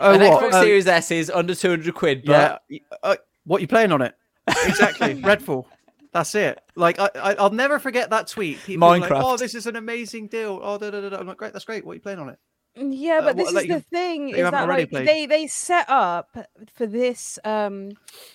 Oh, An what? Xbox Uh, Series S is under two hundred quid, Yeah. but Uh, what you playing on it? Exactly. <laughs> Redfall. That's it. Like I, I, I'll never forget that tweet. People were like, Minecraft. oh, this is an amazing deal. Oh, da, da, da, da." I'm like, great. That's great. What are you playing on it? Yeah, Uh, but what, this like is you- the thing is that like played? they they set up for this um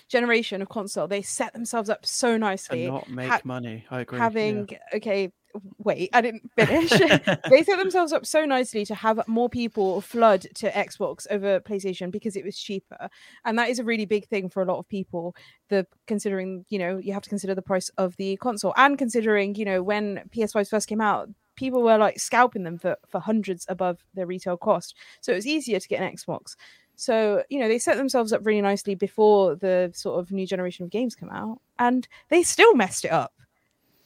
generation of console. They set themselves up so To nicely. not make ha- money. I agree. yeah. having okay wait i didn't finish. <laughs> They set themselves up so nicely to have more people flood to xbox over playstation because it was cheaper. And that is a really big thing for a lot of people the considering you know you have to consider the price of the console. And considering you know when ps5 first came out people were like scalping them for for hundreds above their retail cost. So it was easier to get an xbox. So you know they set themselves up really nicely before the sort of new generation of games come out and they still messed it up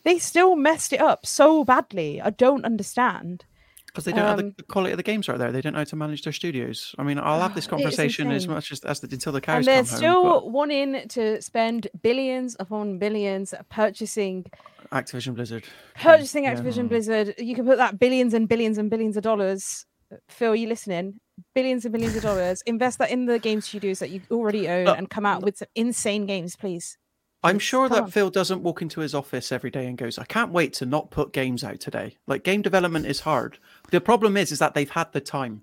they still messed it up so badly. I don't understand. Because they don't have Um, the quality of the games right there. They don't know how to manage their studios. I mean, I'll have this <sighs> conversation as much as, as the, until the And cows they're still home. wanting to spend billions upon billions purchasing Activision Blizzard. purchasing Yeah. Activision Blizzard. You can put that billions and billions and billions of dollars. Phil, you listening? Billions and billions of dollars. Invest that in the game studios that you already own Look, and come out with some insane games, please. I'm Please, sure come that. Phil doesn't walk into his office every day and goes, "I can't wait to not put games out today." Like game development is hard. The problem is, is that they've had the time,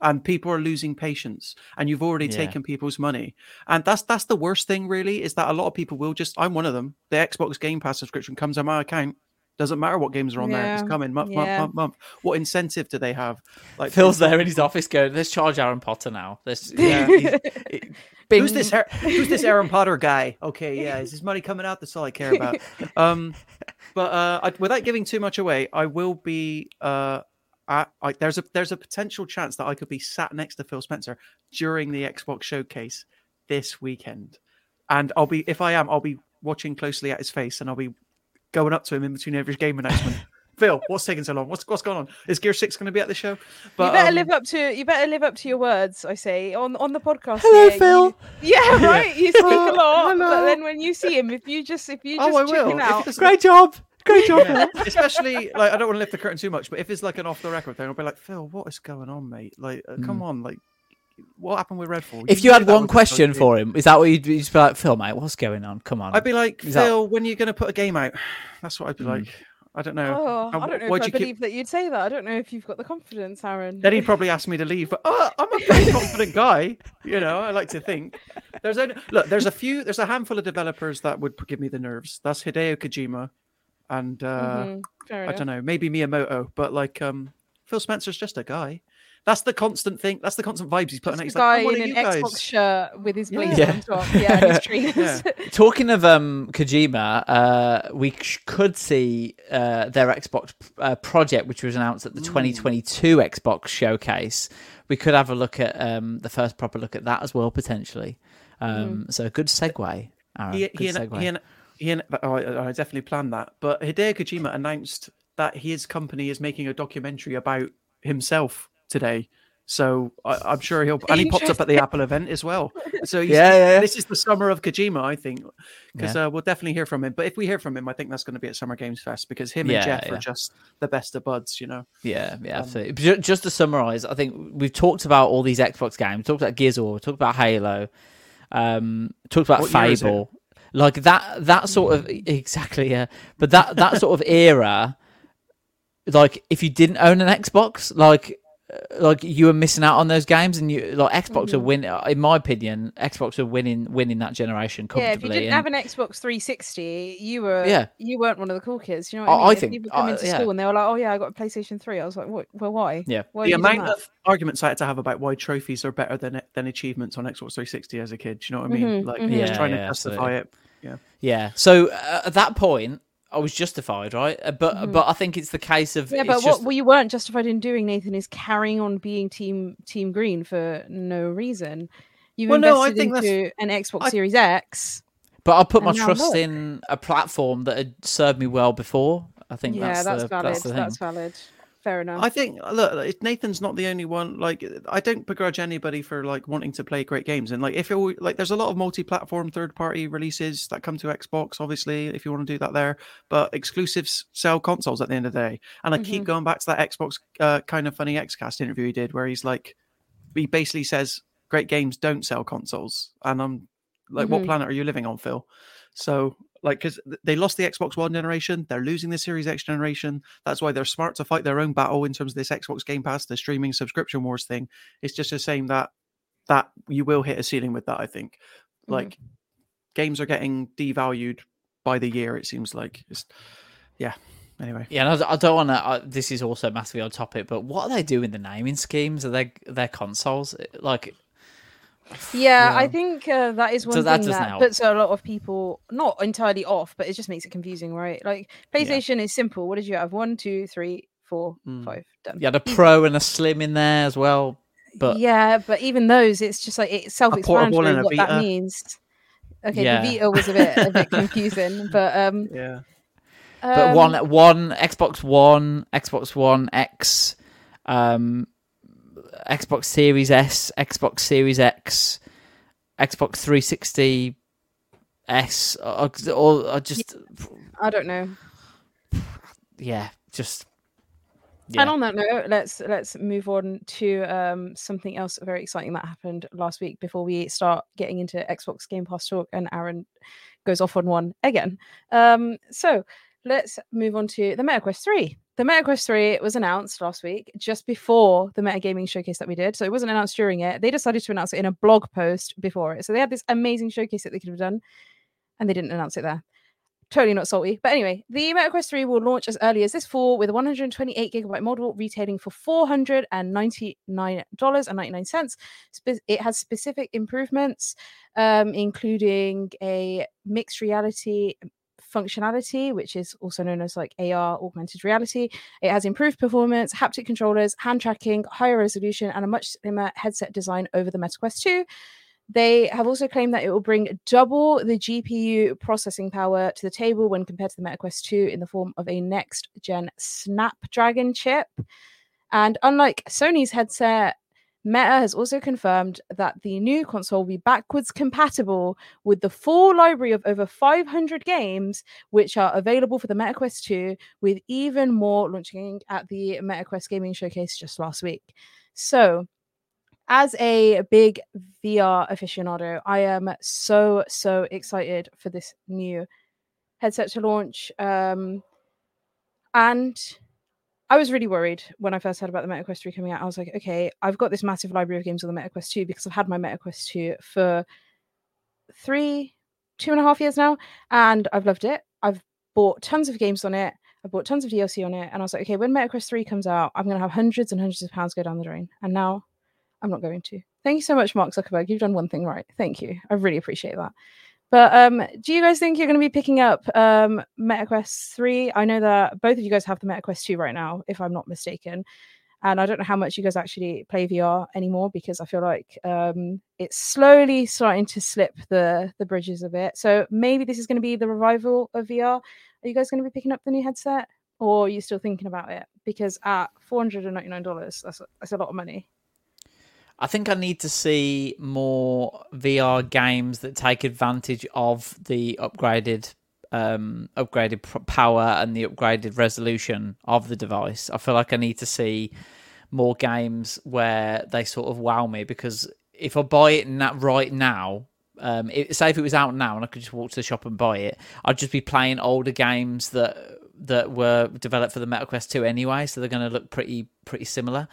and people are losing patience, and you've already Yeah. taken people's money, and that's that's the worst thing. Really, is that a lot of people will just. I'm one of them. The Xbox Game Pass subscription comes on my account. Doesn't matter what games are on there. It's coming month, yeah. month, month, month. What incentive do they have? Like Phil's for there in his office going, "Let's charge Aaron Potter now." Let's Yeah. <laughs> yeah. Who's this? Who's this Aaron <laughs> Potter guy? Okay, yeah, is his money coming out? That's all I care about. <laughs> Um, but uh, I, without giving too much away, I will be. Uh, I, I, there's a there's a potential chance that I could be sat next to Phil Spencer during the Xbox showcase this weekend, and I'll be if I am, I'll be watching closely at his face, and I'll be going up to him in between every game announcement. Phil, what's taking so long? What's what's going on? Is Gear Six going to be at the show? But you better um, live up to you better live up to your words. I say on on the podcast. Hello, here, you- Phil. <laughs> yeah, right. You speak a Oh, lot, but then when you see him, if you just if you Oh, just I check will. him out, it's- Great job, great job. Yeah, especially like I don't want to lift the curtain too much, but if it's like an off the record thing, I'll be like, Phil, what is going on, mate? Like, uh, come on, like, what happened with Redfall? If you had one question big for him, is that what you'd, you'd be like, Phil, mate, what's going on? Come on. I'd be like, Is that- Phil, when are you going to put a game out? <sighs> That's what I'd be like. I don't know. oh, I don't know if I you keep- believe that you'd say that. I don't know if you've got the confidence, Aaron. Then he'd probably ask me to leave, but oh, I'm a very confident guy. You know, I like to think. There's only look. There's a few. There's a handful of developers that would give me the nerves. That's Hideo Kojima, and uh, Mhm, I don't know, maybe Miyamoto, but like um, Phil Spencer's just a guy. That's the constant thing. That's the constant vibes he's putting out. He's a like, guy "I'm in an guys." Xbox shirt with his blazer Yeah. on top. <laughs> Yeah, and his trainers. <laughs> Talking of um, Kojima, uh, we sh- could see uh, their Xbox uh, project, which was announced at the 2022 Xbox showcase. We could have a look at um, the first proper look at that as well, potentially. Um, So, a good segue. Aaron, he, good he, segue. he, and, he and, oh, I, I definitely planned that. But Hideo Kojima announced that his company is making a documentary about himself today. So I, I'm sure he'll, and he popped up at the Apple event as well. <laughs> So he's, Yeah, yeah, yeah. this is the summer of Kojima, I think, because Yeah. uh, we'll definitely hear from him. But if we hear from him, I think that's going to be at Summer Games Fest because him Yeah, and Geoff yeah. are just the best of buds, you know. Yeah, yeah, Um, absolutely. Ju- Just to summarize, I think we've talked about all these Xbox games. We talked about Gears of War. we Talked about Halo. Um, talked about What year is it? Fable. Like that. That sort of <laughs> exactly. Yeah, but that that sort of era. Like if you didn't own an Xbox, like like you were missing out on those games, and you like Xbox are Mhm. winning. In my opinion, Xbox are winning winning that generation comfortably. Yeah, if you didn't and- have an Xbox 360, you were Yeah. you weren't one of the cool kids. You know what I- I mean? I If think- people come uh, into yeah. school and they were like, "Oh yeah, I got a PlayStation 3." I was like, "What? Well, why? Yeah. Why the have you done amount of arguments I had to have about why trophies are better than than achievements on Xbox 360 as a kid. Do you know what I mean? Mhm, Like mhm. just Yeah, trying to yeah, justify absolutely. it. Yeah. Yeah. So uh, at that point, I was justified, right? Uh, But Mhm. but I think it's the case of Yeah, it's but just, what well, you weren't justified in doing, Nathan, is carrying on being team Team Green for no reason. You've Well, no, I invested think that's- into an Xbox I- Series X. But I put my trust look. in a platform that had served me well before. I think Yeah, that's, that's, the, valid. that's the That's, valid. Fair enough. I think look, Nathan's not the only one. Like, I don't begrudge anybody for like wanting to play great games, and like if you're like, there's a lot of multi-platform third-party releases that come to Xbox. Obviously, if you want to do that there, but exclusives sell consoles at the end of the day. And I keep Mhm. going back to that Xbox uh, kind of funny XCast interview he did, where he's like, he basically says great games don't sell consoles, and I'm like, what Mhm. planet are you living on, Phil? So like because they lost the Xbox One generation, they're losing the Series X generation. That's why they're smart to fight their own battle in terms of this Xbox Game Pass, the streaming subscription wars thing. It's just a shame that that you will hit a ceiling with that. I think Mhm. like games are getting devalued by the year. It seems like it's yeah. Anyway, Yeah, and I, I don't want to. Uh, this is also massively on topic, but what are they doing the naming schemes? Are they their consoles like? Yeah, I think uh, that is one So that thing doesn't that help. puts a lot of people not entirely off, but it just makes it confusing, right? Like PlayStation is simple. What did you have? One, two, three, four, Mm. five. Done. You had a pro and a slim in there as well, but yeah, but even those, it's just like it's self-explanatory and a what that means. Okay, Yeah. the Vita was a bit a bit <laughs> confusing, but um, yeah. but um, one one Xbox One, Xbox One X, um, Xbox Series S, Xbox Series X, Xbox 360 S, or, or, or just I don't know. yeah, just And on that note, let's let's move on to um, something else very exciting that happened last week before we start getting into Xbox Game Pass talk and Aaron goes off on one again. Um, so let's move on to the MetaQuest 3. The MetaQuest 3 was announced last week just before the Metagaming showcase that we did. So it wasn't announced during it. They decided to announce it in a blog post before it. So they had this amazing showcase that they could have done and they didn't announce it there totally not salty. But anyway, the MetaQuest 3 will launch as early as this fall with a 128 gigabyte model retailing for $499.99. It has specific improvements, um, including a mixed reality functionality, which is also known as like AR augmented reality. It has improved performance, haptic controllers, hand tracking, higher resolution, and a much slimmer headset design over the MetaQuest 2. They have also claimed that it will bring double the GPU processing power to the table when compared to the MetaQuest 2 in the form of a next gen Snapdragon chip. And unlike Sony's headset, Meta has also confirmed that the new console will be backwards compatible with the full library of over 500 games, which are available for the MetaQuest 2, with even more launching at the MetaQuest Gaming Showcase just last week. So, as a big VR aficionado, I am so so excited for this new headset to launch. Um, and I was really worried when I first heard about the MetaQuest 3 coming out. I was like, okay, I've got this massive library of games on the MetaQuest 2 because I've had my MetaQuest 2 for three, two and a half years now, and I've loved it. I've bought tons of games on it. I've bought tons of DLC on it, and I was like, okay, when MetaQuest 3 comes out, I'm going to have hundreds and hundreds of pounds go down the drain. And now I'm not going to. Thank you so much, Mark Zuckerberg. You've done one thing right. Thank you. I really appreciate that. But um, do you guys think you're going to be picking up um, MetaQuest 3? I know that both of you guys have the MetaQuest 2 right now, if I'm not mistaken. And I don't know how much you guys actually play VR anymore because I feel like um, it's slowly starting to slip the the bridges a bit. So maybe this is going to be the revival of VR. Are you guys going to be picking up the new headset, or are you still thinking about it? Because at four hundred and ninety nine dollars, that's that's a lot of money. I think I need to see more VR games that take advantage of the upgraded um, upgraded power and the upgraded resolution of the device. I feel like I need to see more games where they sort of wow me because if I buy it na- right now, um, it, say if it was out now and I could just walk to the shop and buy it, I'd just be playing older games that that were developed for the MetaQuest 2 anyway, so they're going to look pretty pretty similar.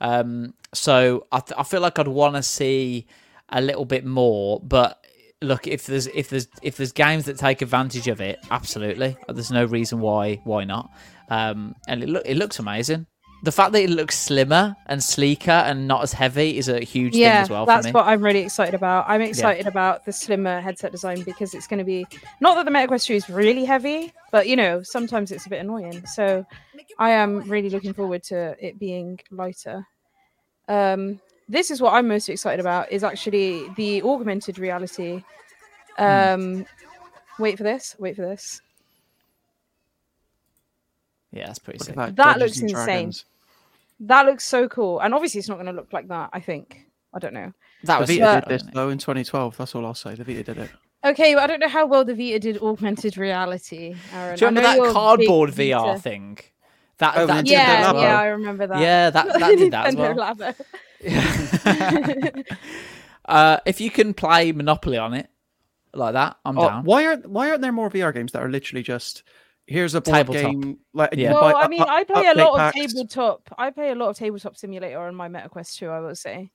Um, so I, th- I feel like I'd want to see a little bit more, but look if there's if there's if there's games that take advantage of it, absolutely. There's no reason why why not. Um, and it look it looks amazing. The fact that it looks slimmer and sleeker and not as heavy is a huge yeah, thing as well. that's for me. what I'm really excited about. I'm excited about the slimmer headset design because it's going to be not that the MetaQuest 2 is really heavy, but you know sometimes it's a bit annoying. So I am really looking forward to it being lighter. Um, this is what I'm most excited about is actually the augmented reality. Um, wait for this. Wait for this. Yeah, that's pretty Look sick. at That looks insane. Dragons. That looks so cool, and obviously it's not going to look like that. I think. I don't know. That The was Vita uh, did this though in 2012. That's all I'll say. The Vita did it. Okay, well, I don't know how well the Vita did augmented reality. Aaron. Do you remember that you're a big cardboard VR Vita- thing? That, Oh, that Nintendo did that Yeah, as Labo. yeah. I remember that. Yeah, that that did that as well. <laughs> Nintendo <laughs> <laughs> uh, if you can play Monopoly on it like that, I'm Oh, down. why aren't why aren't there more VR games that are literally just here's a board Tabletop. game like you Yeah. buy Well, I mean, up- I play a update lot of tabletop. I play a lot of tabletop simulator on my MetaQuest 2. I will say.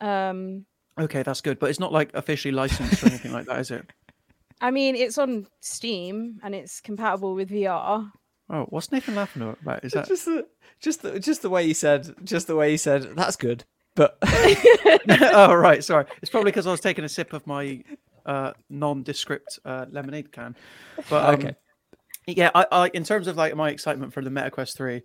Um, Okay, that's good, but it's not like officially licensed or anything like that, is it? <laughs> I mean, it's on Steam and it's compatible with VR. Oh, what's Nathan laughing about? Is that just the, just the, just the way you said, just the way you said, that's good. But <laughs> <laughs> oh right, sorry. It's probably because I was taking a sip of my uh, nondescript uh, lemonade can. But um, Okay. Yeah, I, I in terms of like my excitement for the MetaQuest three,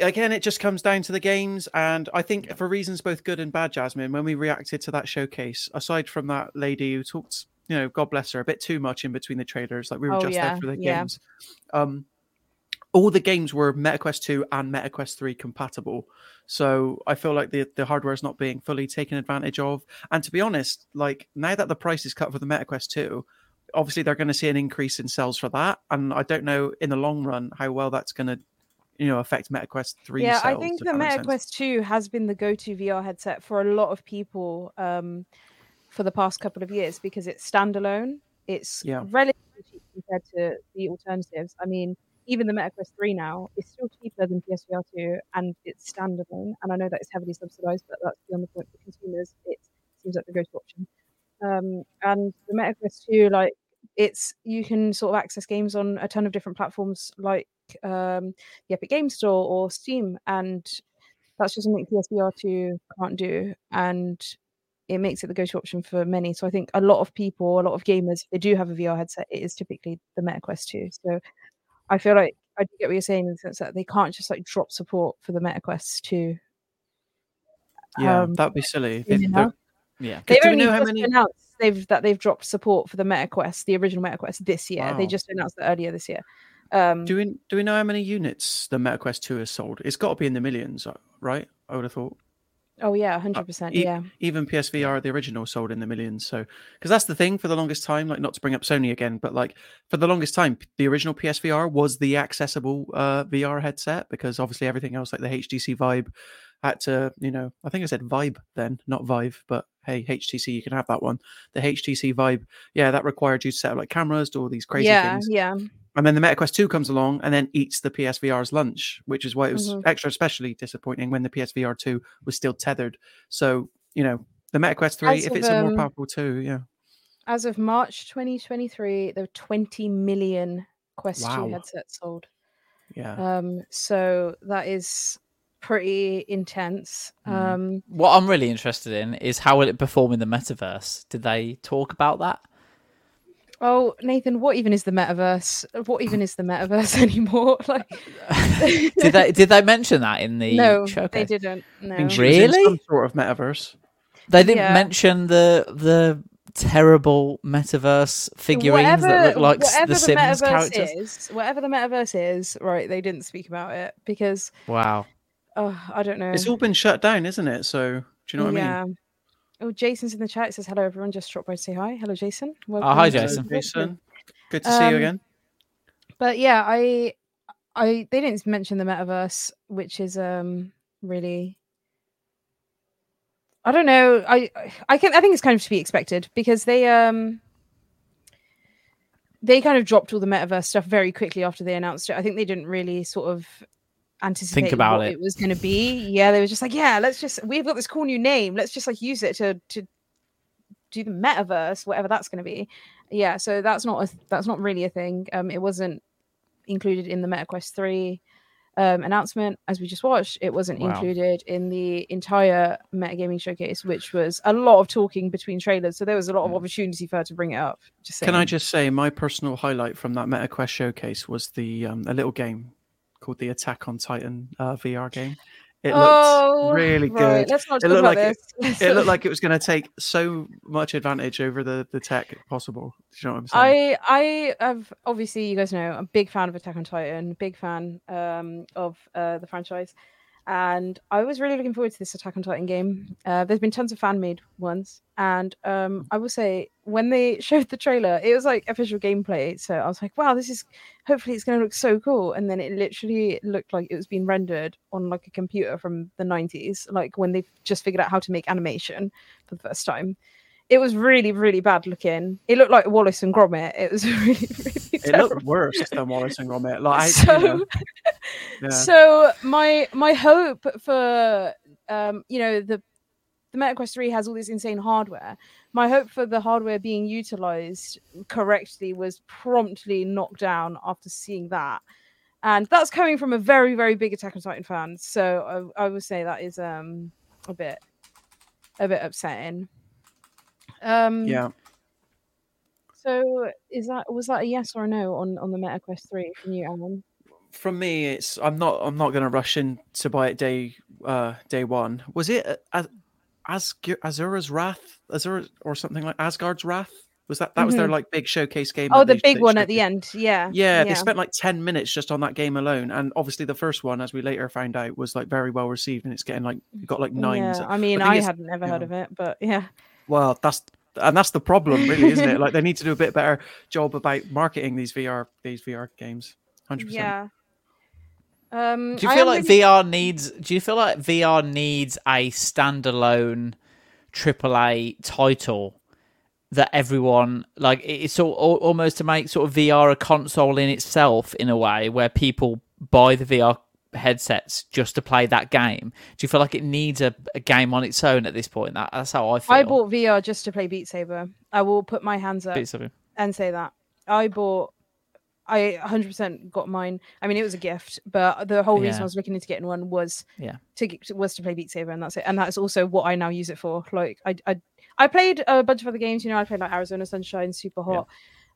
again, it just comes down to the games, and I think for reasons both good and bad, Jasmine, when we reacted to that showcase, aside from that lady who talked, you know, God bless her, a bit too much in between the trailers, like we were Oh, just yeah, there for the yeah. games. Um, all the games were MetaQuest 2 and MetaQuest 3 compatible. So I feel like the, the hardware is not being fully taken advantage of. And to be honest, like now that the price is cut for the MetaQuest 2, obviously they're going to see an increase in sales for that. And I don't know in the long run how well that's going to, you know, affect MetaQuest 3 yeah, sales. I think the. MetaQuest 2 has been the go-to VR headset for a lot of people um, for the past couple of years because it's standalone. It's Yeah. relatively cheap compared to the alternatives. I mean, even the MetaQuest 3 now is still cheaper than PSVR 2 and it's standalone. And I know that it's heavily subsidized, but that's beyond the point for consumers. It seems like the go-to option. Um, and the MetaQuest 2, like, it's you can sort of access games on a ton of different platforms like um, the Epic Game Store or Steam, and that's just something PSVR 2 can't do. And it makes it the go-to option for many. So I think a lot of people, a lot of gamers, if they do have a VR headset, it is typically the MetaQuest 2. So I feel like I do get what you're saying in the sense that they can't just like drop support for the MetaQuest 2. Yeah, um, that'd be silly. <laughs> They- yeah, They've do we know how many? announced they've that they've dropped support for the MetaQuest, the original MetaQuest this year. They just announced that earlier this year. Um, Do we do we know how many units the MetaQuest 2 has sold? It's got to be in the millions, uh, right? I would have thought. oh yeah, hundred percent. E- Yeah. Even PSVR, the original, sold in the millions. So, because that's the thing for the longest time, like not to bring up Sony again, but like for the longest time, the original PSVR was the accessible uh, VR headset because obviously everything else, like the HTC Vibe, had to, you know, I think I said Vibe then, not Vive, but hey, HTC, you can have that one. The HTC Vibe, yeah, that required you to set up like cameras, do all these crazy yeah, things. yeah. And then the MetaQuest 2 comes along and then eats the PSVR's lunch, which is why it was Mhm. extra especially disappointing when the PSVR 2 was still tethered. So, you know, the MetaQuest 3, As if of, it's a more um, powerful 2, yeah. As of March 2023, there were 20 million Quest Wow. 2 headsets sold. Yeah. Um, so that is pretty intense. Hmm. Um, What I'm really interested in is how will it perform in the metaverse? Did they talk about that? oh, Nathan, what even is the metaverse? What even is the metaverse <laughs> anymore? <laughs> Like, <laughs> Did they did they mention that in the no, showcase? they didn't. No. I think she was in Really? some sort of metaverse. They didn't Yeah. mention the the terrible metaverse figurines that look like s- the Sims metaverse characters. is, whatever the metaverse is, right? They didn't speak about it because Wow. Oh, I don't know. It's all been shut down, isn't it? So do you know what I mean? yeah. Oh, Jason's in the chat. It says hello, everyone. Just drop by to say hi. Hello, Jason. Oh, hi, Jason. Jason. Good to see you Um, again. But yeah, I, I they didn't mention the metaverse, which is um really. I don't know. I I can I think it's kind of to be expected because they um they kind of dropped all the metaverse stuff very quickly after they announced it. I think they didn't really sort of anticipate about what it. it was going to be. Yeah, they were just like, yeah, let's just we've got this cool new name. Let's just like use it to to do the metaverse, whatever that's going to be. Yeah, so that's not a, that's not really a thing. Um, it wasn't included in the MetaQuest three um, announcement as we just watched. It wasn't Wow. included in the entire metagaming showcase, which was a lot of talking between trailers. So there was a lot of opportunity for her to bring it up. Just Can I just say my personal highlight from that MetaQuest showcase was the um, a little game called the Attack on Titan uh, VR game. It looked Oh, really right, good. let's not it looked like. It, it looked <laughs> like it was going to take so much advantage over the, the tech possible. Do you know what I'm saying? I I have obviously you guys know I'm a big fan of Attack on Titan, big fan um, of uh, the franchise, and I was really looking forward to this Attack on Titan game. Uh, there's been tons of fan made ones, and um, I will say when they <laughs> showed the trailer, it was like official gameplay. So I was like, wow, this is hopefully it's going to look so cool. And then it literally looked like it was being rendered on like a computer from the 90s, like when they just figured out how to make animation for the first time it was really really bad looking it looked like wallace and gromit it was <laughs> really really it terrible. looked worse than Wallace and Gromit. Like, so you know, <laughs> yeah. so my my hope for um you know the the MetaQuest 3 has all this insane hardware. My hope for the hardware being utilized correctly was promptly knocked down after seeing that. And that's coming from a very, very big Attack on Titan fan. So I, I would say that is um a bit a bit upsetting. Um yeah. so is that was that a yes or a no on on the MetaQuest 3 from you, Alan? From me, it's I'm not I'm not going to rush in to buy it day uh day one. Was it uh, As As Azura's Wrath, Azura or something like Asgard's Wrath? Was that that was their Mhm. like big showcase game? Oh, the they- big they one at the end. Yeah. Yeah, they spent like 10 minutes just on that game alone. And obviously, the first one, as we later found out, was like very well received and it's getting like, got like nines. Yeah, I mean, thing I hadn't ever heard yeah. of it, but yeah. Well, that's, and that's the problem, really, isn't it? Like, they need to do a bit better job about marketing these VR, these VR games. 100%. Yeah. Um, Do you feel am like really- VR needs? Do you feel like VR needs a standalone AAA title that everyone like? It's sort al- almost to make sort of VR a console in itself in a way where people buy the VR headsets just to play that game. Do you feel like it needs a, a game on its own at this point? That, that's how I feel. I bought VR just to play Beat Saber. I will put my hands up Beat Saber. and say that I bought. I 100% got mine. I mean, it was a gift, but the whole reason Yeah. I was looking into getting one was Yeah. to get, was to play Beat Saber, and that's it. And that's also what I now use it for. Like, I I, I played a bunch of other games. You know, I played like Arizona Sunshine, Super Hot,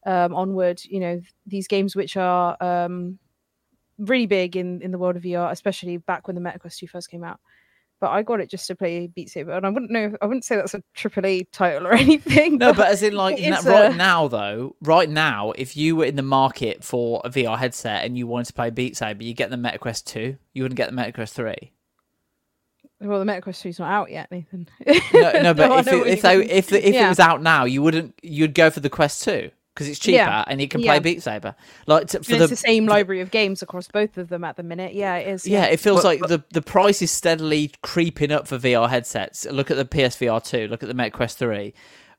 um, Onward. You know, these games which are um really big in in the world of VR, especially back when the MetaQuest 2 first came out. But I got it just to play Beat Saber, and I wouldn't know. I wouldn't say that's a AAA title or <laughs> anything. No, but as in <laughs> like it na- is right now though, right now, if you were in the market for a VR headset and you wanted to play Beat Saber, you get the MetaQuest two. You wouldn't get the MetaQuest three. Well, the MetaQuest 2's not out yet, Nathan. No, no, <laughs> but I if it, if they mean. if if Yeah. it was out now, you wouldn't. You'd go for the Quest two because it's cheaper Yeah. and you can play Yeah. Beat Saber. Like to, for And the, it's the same for library of games across both of them at the minute. Yeah, it is. Yeah, it feels But- like the, the price is steadily creeping up for VR headsets. Look at the PSVR 2, look at the MetaQuest 3.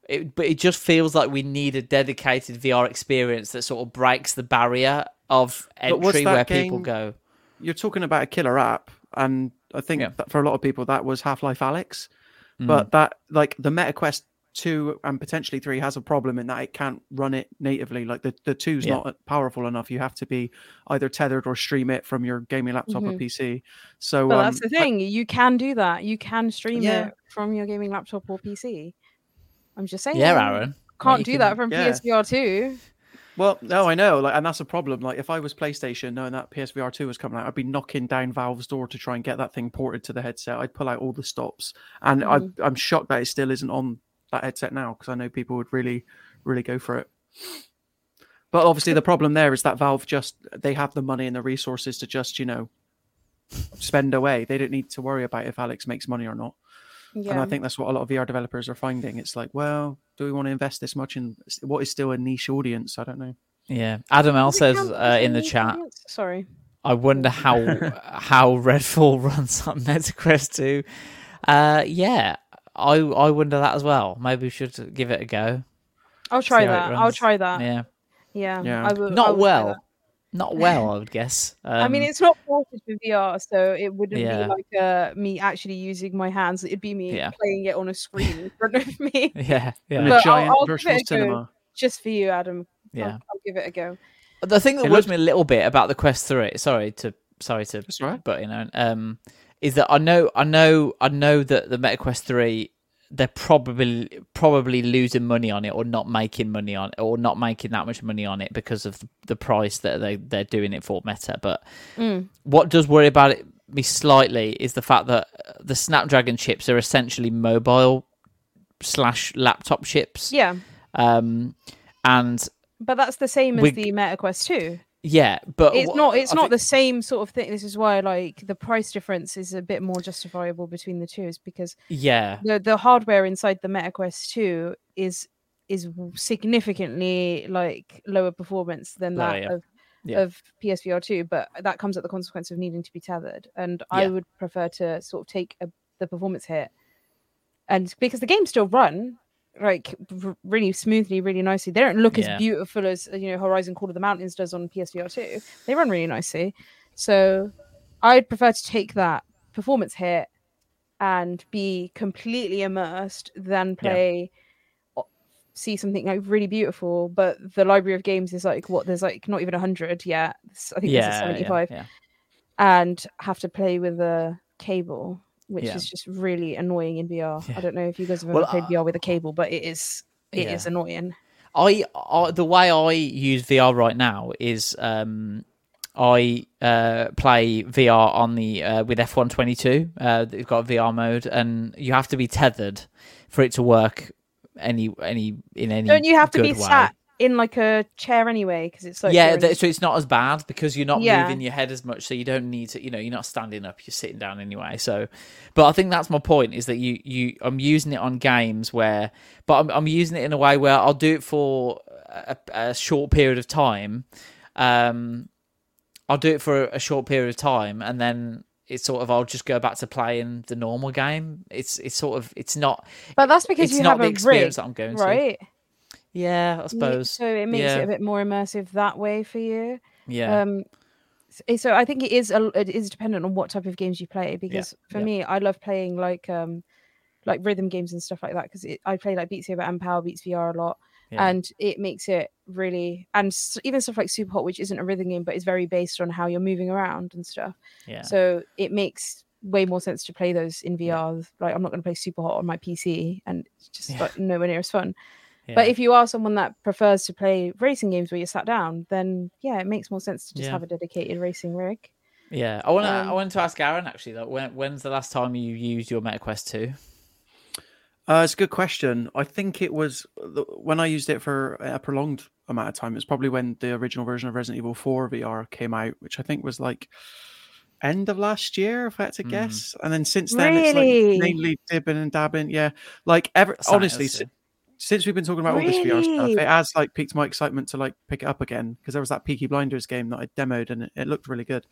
It, but it just feels like we need a dedicated VR experience that sort of breaks the barrier of entry that where people go. You're talking about a killer app. And I think Yeah. that for a lot of people, that was Half Life Alyx. Mm. But that, like, the MetaQuest two and potentially three has a problem in that it can't run it natively. Like the the two's Yeah. not powerful enough. You have to be either tethered or stream it from your gaming laptop or Mhm. PC. So But um, that's the I- thing. You can do that. You can stream Yeah. it from your gaming laptop or PC. I'm just saying. Yeah, Aaron. Can't you do can- that from yeah. PSVR 2. Well, no, I know, like, and that's a problem. Like, if I was PlayStation, knowing that PSVR two was coming out, I'd be knocking down Valve's door to try and get that thing ported to the headset. I'd pull out all the stops, and I, Mhm. I'm shocked that it still isn't on that headset now because I know people would really, really go for it. But obviously, the problem there is that Valve just they have the money and the resources to just you know spend away. They don't need to worry about if Alyx makes money or not. Yeah. And I think that's what a lot of VR developers are finding. It's like, well, do we want to invest this much in what is still a niche audience? I don't know. Yeah. Adam L says uh, in the chat, audience? Sorry. I wonder how <laughs> how Redfall <laughs> runs on MetaQuest 2. Uh, yeah, I I wonder that as well. Maybe we should give it a go. I'll try See how it that. I'll try that. Yeah, Yeah. Yeah. I will, I not will well, not well. <laughs> I would guess. Um, I mean, it's not ported for VR, so it wouldn't Yeah. be like uh, me actually using my hands. It'd be me Yeah. playing it on a screen in front of me. <laughs> yeah, In yeah, a But I'll- giant I'll give virtual it a go. cinema. Just for you, Adam. I'll- yeah. I'll, give it a go. The thing that It worries looks- me a little bit about the Quest Three, sorry to sorry to That's all right. but you know, um, is that I know, I know, I know that the MetaQuest Three, they're probably probably losing money on it, or not making money on, it, or not making that much money on it because of the, price that they they're doing it for Meta. But Mm. what does worry about it me slightly is the fact that the Snapdragon chips are essentially mobile slash laptop chips. Yeah, Um, and but that's the same as the MetaQuest 2. Yeah, but It's not. It's I not think- the same sort of thing. This is why, like, the price difference is a bit more justifiable between the two, is because Yeah, the the hardware inside the MetaQuest 2 is is significantly like lower performance than that yeah. of Yeah. of PSVR 2 but that comes at the consequence of needing to be tethered and I would prefer to sort of take a, the performance hit and because the games still run like really smoothly really nicely. They don't look Yeah. as beautiful as you know Horizon Call of the Mountains does on PSVR 2 they run really nicely. So I'd prefer to take that performance hit and be completely immersed than play o- see something like really beautiful. But the library of games is like what there's like not even 100 yet. I think yeah, this is yeah, 75 yeah. and have to play with a cable which Yeah. is just really annoying in vr Yeah. i don't know if you guys have Well, ever played uh, vr with a cable but it is it is Yeah. annoying I, I the way I use VR right now is um I uh play VR on the uh, with F122. Uh they've got a VR mode and you have to be tethered for it to work any any in any don't you have to be way. sat in like a chair anyway because it's like yeah, th- so it's not as bad because you're not Yeah. moving your head as much, so you don't need to, you know, you're not standing up, you're sitting down anyway. So, but I think that's my point is that you, you, I'm using it on games where, but I'm, I'm using it in a way where I'll do it for a, a short period of time. Um, I'll do it for a short period of time, and then it's sort of I'll just go back to playing the normal game. It's, it's sort of, it's not, but that's because it's you not have the a experience rig that I'm going to. Yeah, I suppose. so it makes yeah, it a bit more immersive that way for you yeah, um so i think it is a, it is dependent on what type of games you play because for yeah. me i love playing like um like rhythm games and stuff like that because i play like beat saber and power beats vr a lot yeah. and it makes it really and even stuff like super hot which isn't a rhythm game but is very based on how you're moving around and stuff yeah. so it makes way more sense to play those in vr like i'm not going to play super hot on my pc and it's just Yeah. like nowhere near as fun yeah. but if you are someone that prefers to play racing games where you're sat down, then yeah, it makes more sense to just Yeah. have a dedicated racing rig. Yeah, I want to. I Um, wanted to ask Aaron actually. Like, when when's the last time you used your MetaQuest two? Uh, it's a good question. I think it was the- when I used it for a prolonged amount of time. It was probably when the original version of Resident Evil 4 VR came out, which I think was like end of last year, if I had to Mm. guess. And then since then, Really? it's like mainly dibbing and dabbing. Yeah, like ever That's honestly, that's si- it. Since we've been talking about all this VR stuff, it has like piqued my excitement to like pick it up again because there was that Peaky Blinders game that I demoed and it, it looked really good.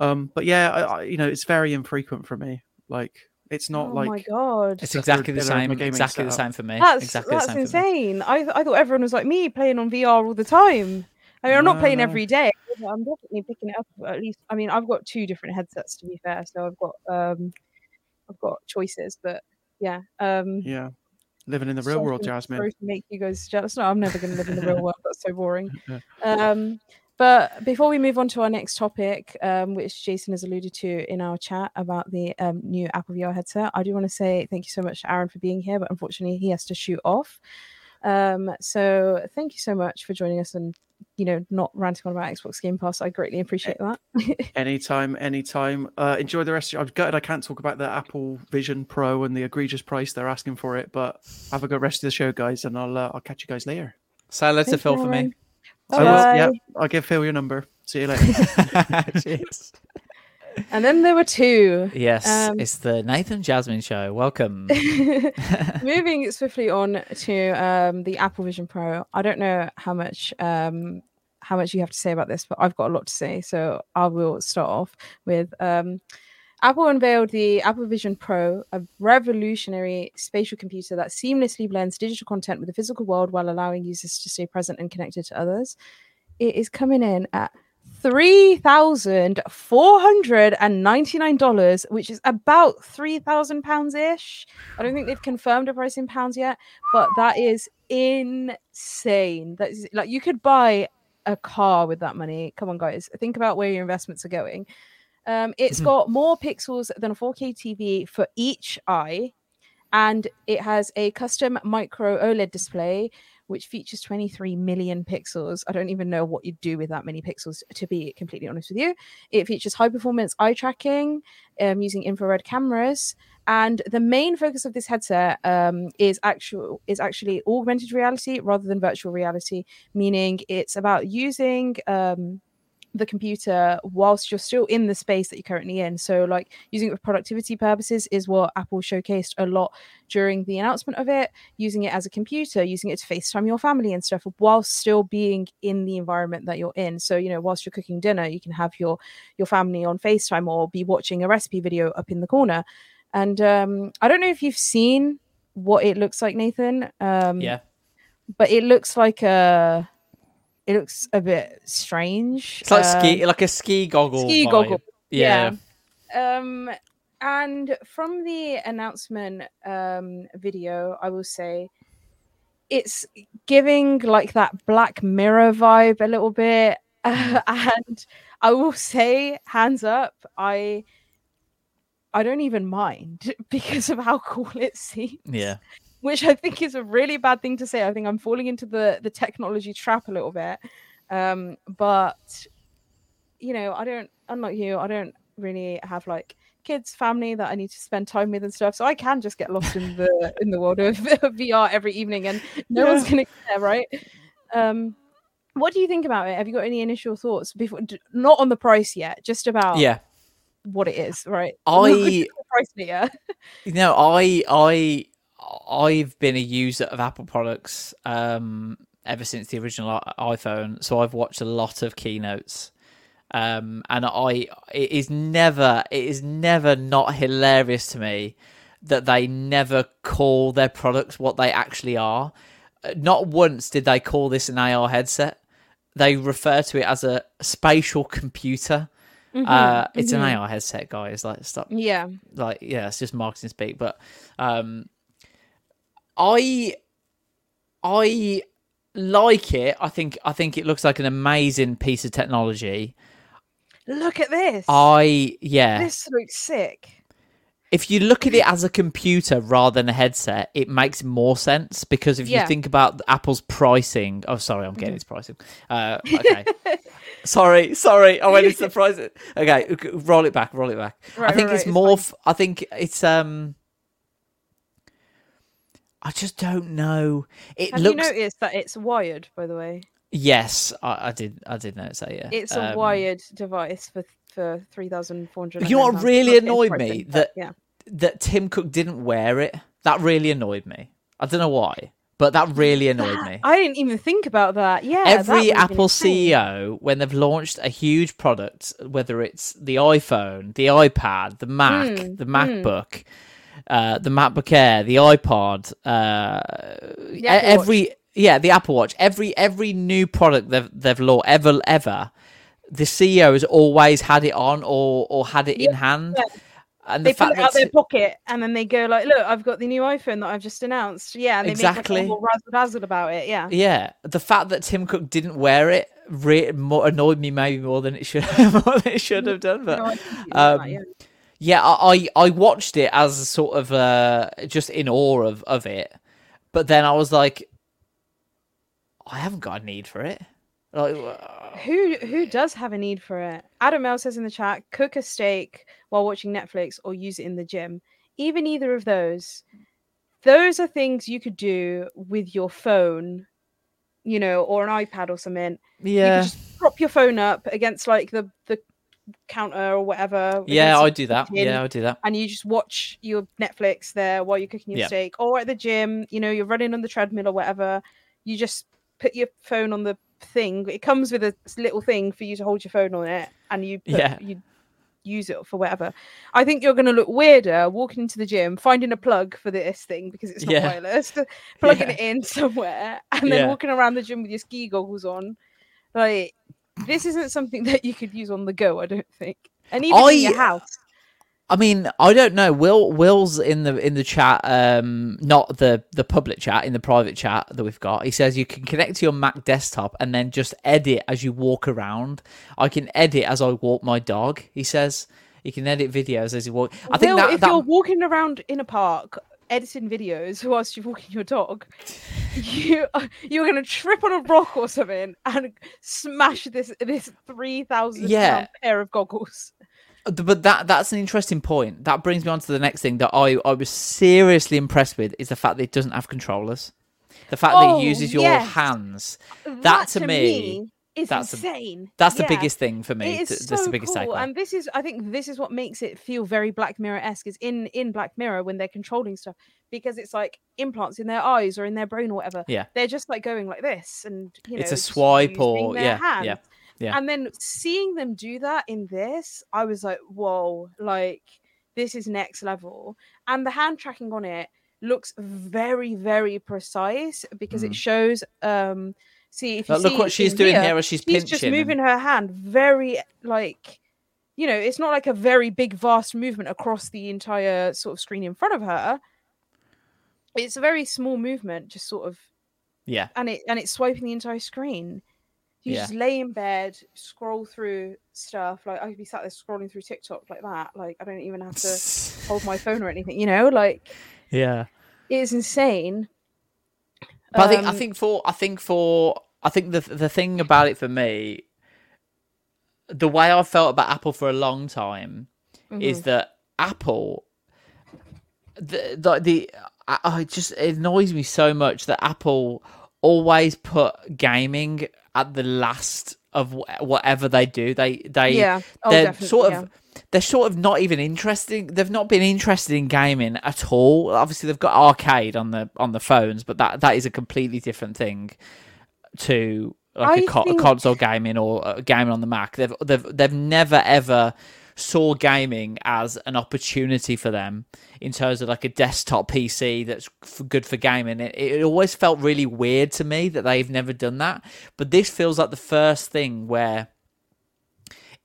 Um, but yeah, I, I, you know, it's very infrequent for me. Like, it's not oh like my god, It's exactly the third pillar of same. my gaming Exactly the same for me. that's exactly that's the same For me. insane. I I thought everyone was like me playing on VR all the time. I mean, I'm not playing no. every day. but I'm definitely picking it up at least. I mean, I've got two different headsets to be fair, so I've got um, I've got choices, but yeah, um, Yeah. Living in the real world, Jasmine. Make you guys jealous. No, I'm never going to live in the real <laughs> world. That's so boring. <laughs> Um, but before we move on to our next topic, um, which Jason has alluded to in our chat about the um, new Apple VR headset, I do want to say thank you so much to Aaron for being here, but unfortunately he has to shoot off. Um, so thank you so much for joining us and you know not ranting on about Xbox Game Pass. I greatly appreciate that. <laughs> Anytime, anytime. Uh, enjoy the rest. Of your... I'm gutted I can't talk about the Apple Vision Pro and the egregious price they're asking for it, but have a good rest of the show, guys, and I'll uh, I'll catch you guys later. Say hello to Thanks, Phil for me. Aaron. I will, Bye. yeah, I'll give Phil your number. See you <laughs> later. Cheers. <laughs> And then there were two. Yes, Um, it's the Nathan Jasmine show. Welcome. <laughs> Moving swiftly on to um, the Apple Vision Pro. I don't know how much um, how much you have to say about this, but I've got a lot to say. So I will start off with um, Apple unveiled the Apple Vision Pro, a revolutionary spatial computer that seamlessly blends digital content with the physical world while allowing users to stay present and connected to others. It is coming in at three thousand four hundred and ninety-nine dollars, which is about three thousand pounds ish. I don't think they've confirmed a price in pounds yet, but that is insane. That is like you could buy a car with that money. Come on, guys, think about where your investments are going. Um, it's Mhm. got more pixels than a 4K TV for each eye, and it has a custom micro OLED display which features 23 million pixels. I don't even know what you'd do with that many pixels, to be completely honest with you. It features high performance eye tracking um, using infrared cameras. And the main focus of this headset um, is actual is actually augmented reality rather than virtual reality, meaning it's about using um, the computer whilst you're still in the space that you're currently in. So, like using it for productivity purposes is what Apple showcased a lot during the announcement of it. Using it as a computer, using it to FaceTime your family and stuff, whilst still being in the environment that you're in. So, you know, whilst you're cooking dinner, you can have your your family on FaceTime or be watching a recipe video up in the corner. And um, I don't know if you've seen what it looks like, Nathan. Um, Yeah. but it looks like a. It looks a bit strange. It's like Um, ski, like a ski goggle. ski vibe. goggle. Yeah. Um, and from the announcement um, video, I will say it's giving like that Black Mirror vibe a little bit. <laughs> and I will say, hands up, I I don't even mind <laughs> because of how cool it seems Yeah. Which I think is a really bad thing to say. I think I'm falling into the the technology trap a little bit. Um, but you know, I don't unlike you, I don't really have like kids, family that I need to spend time with and stuff. So I can just get lost in the <laughs> in the world of <laughs> VR every evening and no one's gonna care, right? Um what do you think about it? Have you got any initial thoughts before d- not on the price yet, just about Yeah. what it is, right? I- <laughs> price yet. You know, I I I've been a user of Apple products um ever since the original iPhone, so I've watched a lot of keynotes. Um and I it is never it is never not hilarious to me that they never call their products what they actually are. Uh, Not once did they call this an AR headset. They refer to it as a spatial computer. Mhm, Uh, it's mhm. an AR headset, guys. Like, stop Yeah. like yeah it's just marketing speak but um i i like it i think i think it looks like an amazing piece of technology Look at this. i yeah This looks sick. if you look at it as a computer rather than a headset it makes more sense because if Yeah. you think about apple's pricing oh sorry i'm getting Mhm. its pricing uh okay <laughs> sorry sorry i went into the pricing okay roll it back roll it back Right, i think right, it's right, it's more f- i think it's um I just don't know. It Have looks you noticed that it's wired, by the way? yes, I, I did. I did notice that. Yeah, It's a Um, wired device for for three thousand four hundred. You know what really annoyed me that yeah. that Tim Cook didn't wear it. That really annoyed me. I don't know why, but that really <laughs> annoyed me. I didn't even think about that. Yeah, Every would've Apple. CEO, when they've launched a huge product, whether it's the iPhone, the iPad, the Mac, Mm, the mm. Uh, the MacBook Air, the iPod, uh, e- Apple every yeah, the Apple Watch, every every new product they've they've launched ever ever, the CEO has always had it on or or had it in hand. and the they pull fact it out their pocket and then they go like, "Look, I've got the new iPhone that I've just announced." Yeah, and they Exactly. make like, a razzle dazzle about it. Yeah. Yeah, the fact that Tim Cook didn't wear it re- more annoyed me maybe more than it should <laughs> more than it should have done. But No, I think you know that, um, yeah. Yeah, I, I I watched it as a sort of uh, just in awe of of it, but then I was like, I haven't got a need for it. Like, uh, Who who does have a need for it? Adam Mel says in the chat, cook a steak while watching Netflix or use it in the gym. Even either of those, those are things you could do with your phone, you know, or an iPad or something. Yeah, You could just prop your phone up against like the the counter or whatever. yeah, I do that. kitchen, Yeah, I do that. And you just watch your Netflix there while you're cooking your Yeah. steak, or at the gym, you know, you're running on the treadmill or whatever. You just put your phone on the thing. It comes with a little thing for you to hold your phone on it, and you put, Yeah. you use it for whatever. I think you're going to look weirder walking into the gym, finding a plug for this thing because it's not Yeah. wireless, plugging Yeah. it in <laughs> somewhere, and then walking around the gym with your ski goggles on. Like this isn't something that you could use on the go. I don't think, and even in your I- house. I mean, I don't know. Will Will's in the in the chat, um, not the the public chat, in the private chat that we've got. He says you can connect to your Mac desktop and then just edit as you walk around. I can edit as I walk my dog. He says you can edit videos as you walk. I think Will, that, if that you're walking around in a park editing videos whilst you're walking your dog, you <laughs> you're gonna trip on a rock or something and smash this this three thousand Yeah. pair of goggles. but that that's an interesting point. That brings me on to the next thing that I I was seriously impressed with is the fact that it doesn't have controllers. The fact that Oh, it uses your yes. hands. That, to, me, is that's insane. that's the biggest thing for me. It is th- so the biggest cool, and this is, I think, this is what makes it feel very Black Mirror esque. Is in in Black Mirror when they're controlling stuff because it's like implants in their eyes or in their brain or whatever. Yeah. they're just like going like this, and you know, It's a swipe or- yeah, hand. yeah, yeah. And then seeing them do that in this, I was like, whoa, like this is next level. And the hand tracking on it looks very, very precise because it shows. um See, if you Like, look see what she's doing here as she's she's just moving her hand very like you know it's not like a very big vast movement across the entire sort of screen in front of her it's a very small movement just sort of yeah. and it and it's swiping the entire screen you Yeah. just lay in bed scroll through stuff like i could be sat there scrolling through tiktok like that like i don't even have to <laughs> hold my phone or anything you know like Yeah. it is insane But I think I Um, think for I think for I think the the thing about it for me, the way I felt about Apple for a long time is that Apple, the the, the I, I just it annoys me so much that Apple always put gaming at the last of whatever they do. They they Yeah. Oh, they're sort of yeah. They're sort of not even interested. They've not been interested in gaming at all. Obviously, they've got arcade on the on the phones, but that that is a completely different thing to like a, co- think- console gaming or uh, gaming on the Mac. They've they've they've never ever saw gaming as an opportunity for them in terms of like a desktop PC that's f- good for gaming. It, it always felt really weird to me that they've never done that, but this feels like the first thing where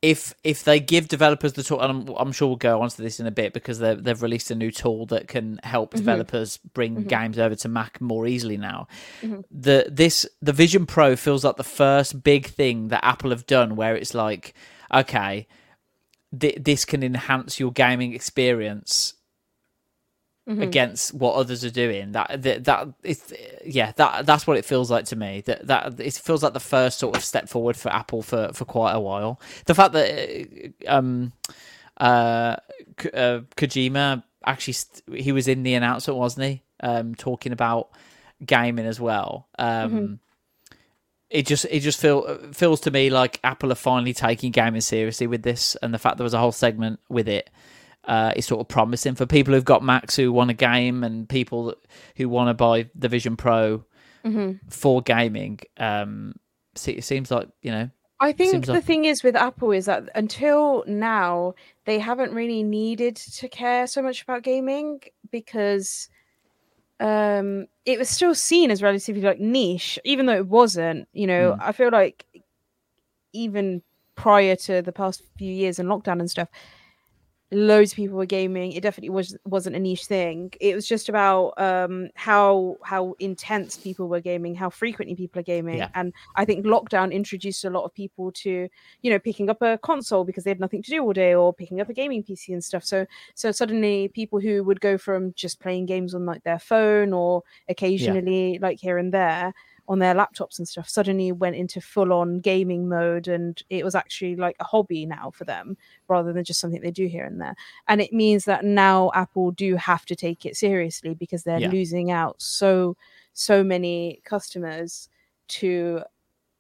if if they give developers the tool, and I'm, I'm sure we'll go onto this in a bit because they've they've released a new tool that can help mm-hmm. developers bring mm-hmm. games over to Mac more easily now. Mm-hmm. The this the Vision Pro feels like the first big thing that Apple have done where it's like, okay, th- this can enhance your gaming experience against what others are doing. That that, that it's yeah, that that's what it feels like to me. That that it feels like the first sort of step forward for Apple for for quite a while. The fact that uh, um uh, K- uh Kojima actually st- he was in the announcement, wasn't he? Um, talking about gaming as well. Um. It just it just feel feels to me like Apple are finally taking gaming seriously with this, and the fact there was a whole segment with it uh, is sort of promising for people who've got Macs who want a game and people who want to buy the Vision Pro for gaming. Um, it seems like you know, I think the like- thing is with Apple is that until now they haven't really needed to care so much about gaming because um it was still seen as relatively like niche even though it wasn't you know i feel like even prior to the past few years and lockdown and stuff loads of people were gaming. It definitely was wasn't a niche thing. It was just about um, how how intense people were gaming, how frequently people are gaming, Yeah. and I think lockdown introduced a lot of people to you know picking up a console because they had nothing to do all day, or picking up a gaming PC and stuff. So so suddenly people who would go from just playing games on like their phone or occasionally like here and there on their laptops and stuff suddenly went into full on gaming mode and it was actually like a hobby now for them rather than just something they do here and there and it means that now apple do have to take it seriously because they're Yeah. losing out so so many customers to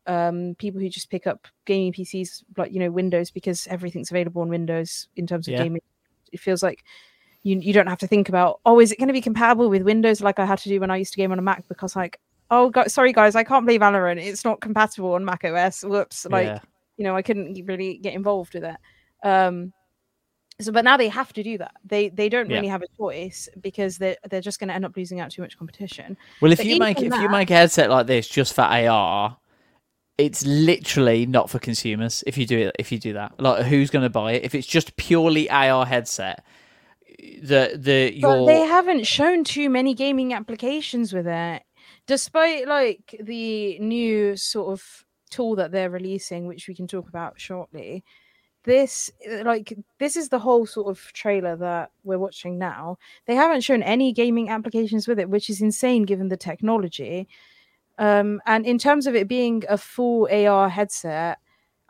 um people who just pick up gaming pcs like you know windows because everything's available on windows in terms of Yeah. gaming it feels like you, you don't have to think about oh is it going to be compatible with windows like i had to do when i used to game on a mac because like oh go- sorry guys i can't play valorant it's not compatible on mac os whoops like Yeah. you know i couldn't really get involved with it um so but now they have to do that they they don't Yeah. really have a choice because they're they're just going to end up losing out too much competition Well, if But you make if you make a headset like this just for AR, it's literally not for consumers. If you do it, if you do that, like who's going to buy it? If it's just purely AR headset, the the But they haven't shown too many gaming applications with it, despite like the new sort of tool that they're releasing, which we can talk about shortly. This like this is the whole sort of trailer that we're watching now. They haven't shown any gaming applications with it, which is insane given the technology. Um, and in terms of it being a full AR headset,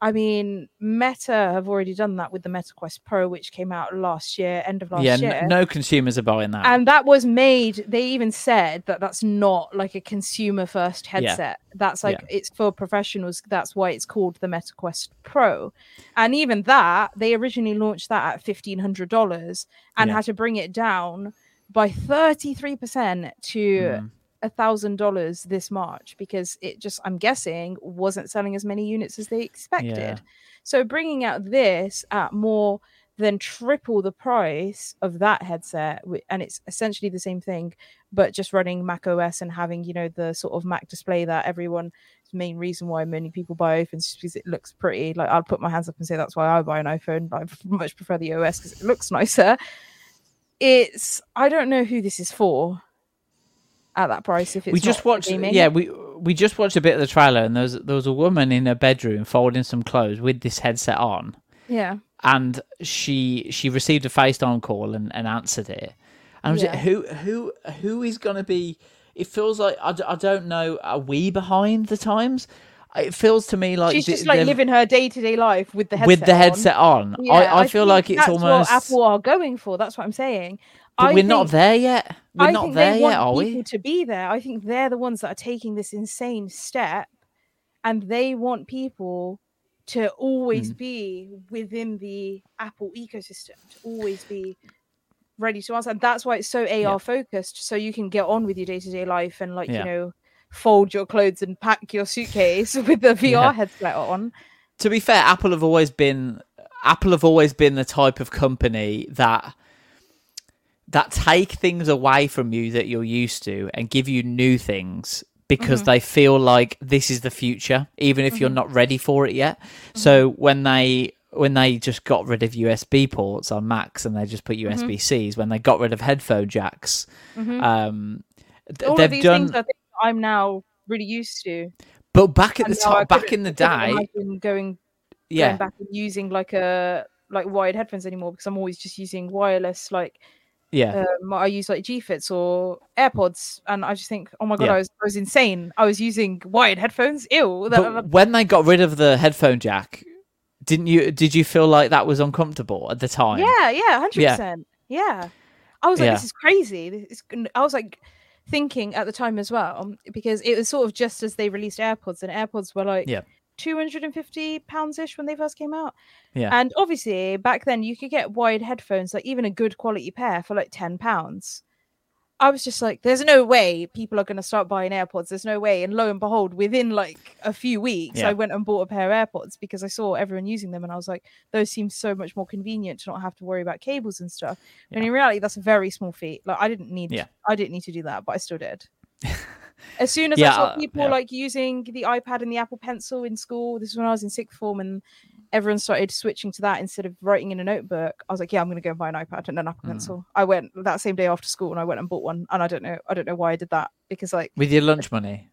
I mean, Meta have already done that with the Meta Quest Pro, which came out last year, end of last yeah, year n- no consumers are buying that. and that was made they even said that that's not like a consumer first Yeah. headset that's like Yeah. it's for professionals that's why it's called the Meta Quest pro and even that they originally launched that at $1500 and Yeah. had to bring it down by 33% to Mm. A thousand dollars this march because it just i'm guessing wasn't selling as many units as they expected. Yeah. so bringing out this at more than triple the price of that headset and it's essentially the same thing but just running mac os and having you know the sort of mac display that everyone main reason why many people buy iphones is because it looks pretty. Like i'll put my hands up and say that's why i buy an iphone but i <laughs> much prefer the os because it looks nicer. It's i don't know who this is for at that price if it's we just watched gaming. yeah we we just watched a bit of the trailer and there was there was a woman in her bedroom folding some clothes with this headset on yeah and she she received a FaceTime call and, and answered it. And I was Yeah. like, who who who is going to be? It feels like I, I don't know. Are we behind the times? It feels to me like she's just like living her day-to-day life with the headset with the headset on. Yeah, I, I, feel like it's that's almost. what Apple are going for. That's what I'm saying. But I we're not there yet. We're I not think there yet, are people we? to be there. I think they're the ones that are taking this insane step, and they want people to always Mm. be within the Apple ecosystem, to always be ready to answer. And that's why it's so AR focused, so you can get on with your day to day life and like Yeah. you know fold your clothes and pack your suitcase <laughs> with the VR Yeah. headset on. to be fair, Apple have always been Apple have always been the type of company that that take things away from you that you're used to and give you new things because Mhm. they feel like this is the future, even if you're Mhm. not ready for it yet. So when they when they just got rid of USB ports on Macs and they just put USB Cs, when they got rid of headphone jacks, Mhm. um, th- All they've of these done. things are things I'm now really used to. but back at And the time, back in the day, going yeah, going back and using like a like wired headphones anymore because I'm always just using wireless like yeah. um, I use like G Fits or AirPods and I just think oh my god Yeah. I was I was insane I was using wired headphones ew But <laughs> when they got rid of the headphone jack, didn't you? Did you feel like that was uncomfortable at the time? yeah yeah hundred Yeah. percent yeah I was like Yeah. this is crazy this is, I was like thinking at the time as well because it was sort of just as they released AirPods and AirPods were like Yeah. 250 pounds ish when they first came out. Yeah. and obviously back then you could get wired headphones like even a good quality pair for like 10 pounds. I was just like there's no way people are going to start buying airpods. There's no way. And lo and behold within like a few weeks Yeah. i went and bought a pair of airpods because i saw everyone using them and i was like those seem so much more convenient to not have to worry about cables and stuff. And in reality that's a very small feat like i didn't need Yeah. i didn't need to do that but i still did <laughs> as soon as Yeah, I saw uh, people yeah. like using the iPad and the Apple Pencil in school, this is when I was in sixth form, and everyone started switching to that instead of writing in a notebook, I was like, yeah, I'm going to go and buy an iPad and an Apple Mm. Pencil. I went that same day after school and I went and bought one. And I don't know, I don't know why I did that because like With your lunch money.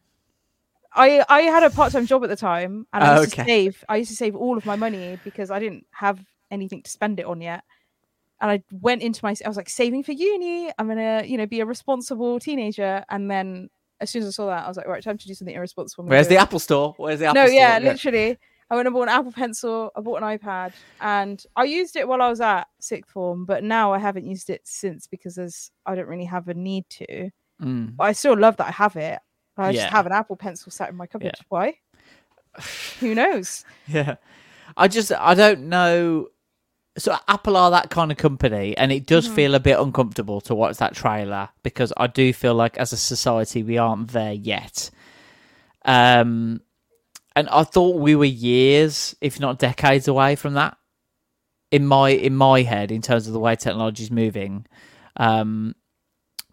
I I had a part time job at the time and I Oh, used okay. to save. I used to save all of my money because I didn't have anything to spend it on yet. And I went into my I was like saving for uni. I'm gonna you know be a responsible teenager. And then as soon as I saw that, I was like, right, time to do something irresponsible. Where's the. Apple Store? Where's the Apple store? no, Store? yeah, literally. I went and bought an Apple Pencil. I bought an iPad, and I used it while I was at sixth form. But now I haven't used it since because there's I don't really have a need to. Mm. But I still love that I have it. I just have an Apple Pencil sat in my cupboard. Why? <sighs> Who knows? Yeah. I just I don't know. So Apple are that kind of company, and it does Mhm. feel a bit uncomfortable to watch that trailer because I do feel like as a society we aren't there yet. Um, and I thought we were years, if not decades, away from that. In my in my head, in terms of the way technology is moving, um,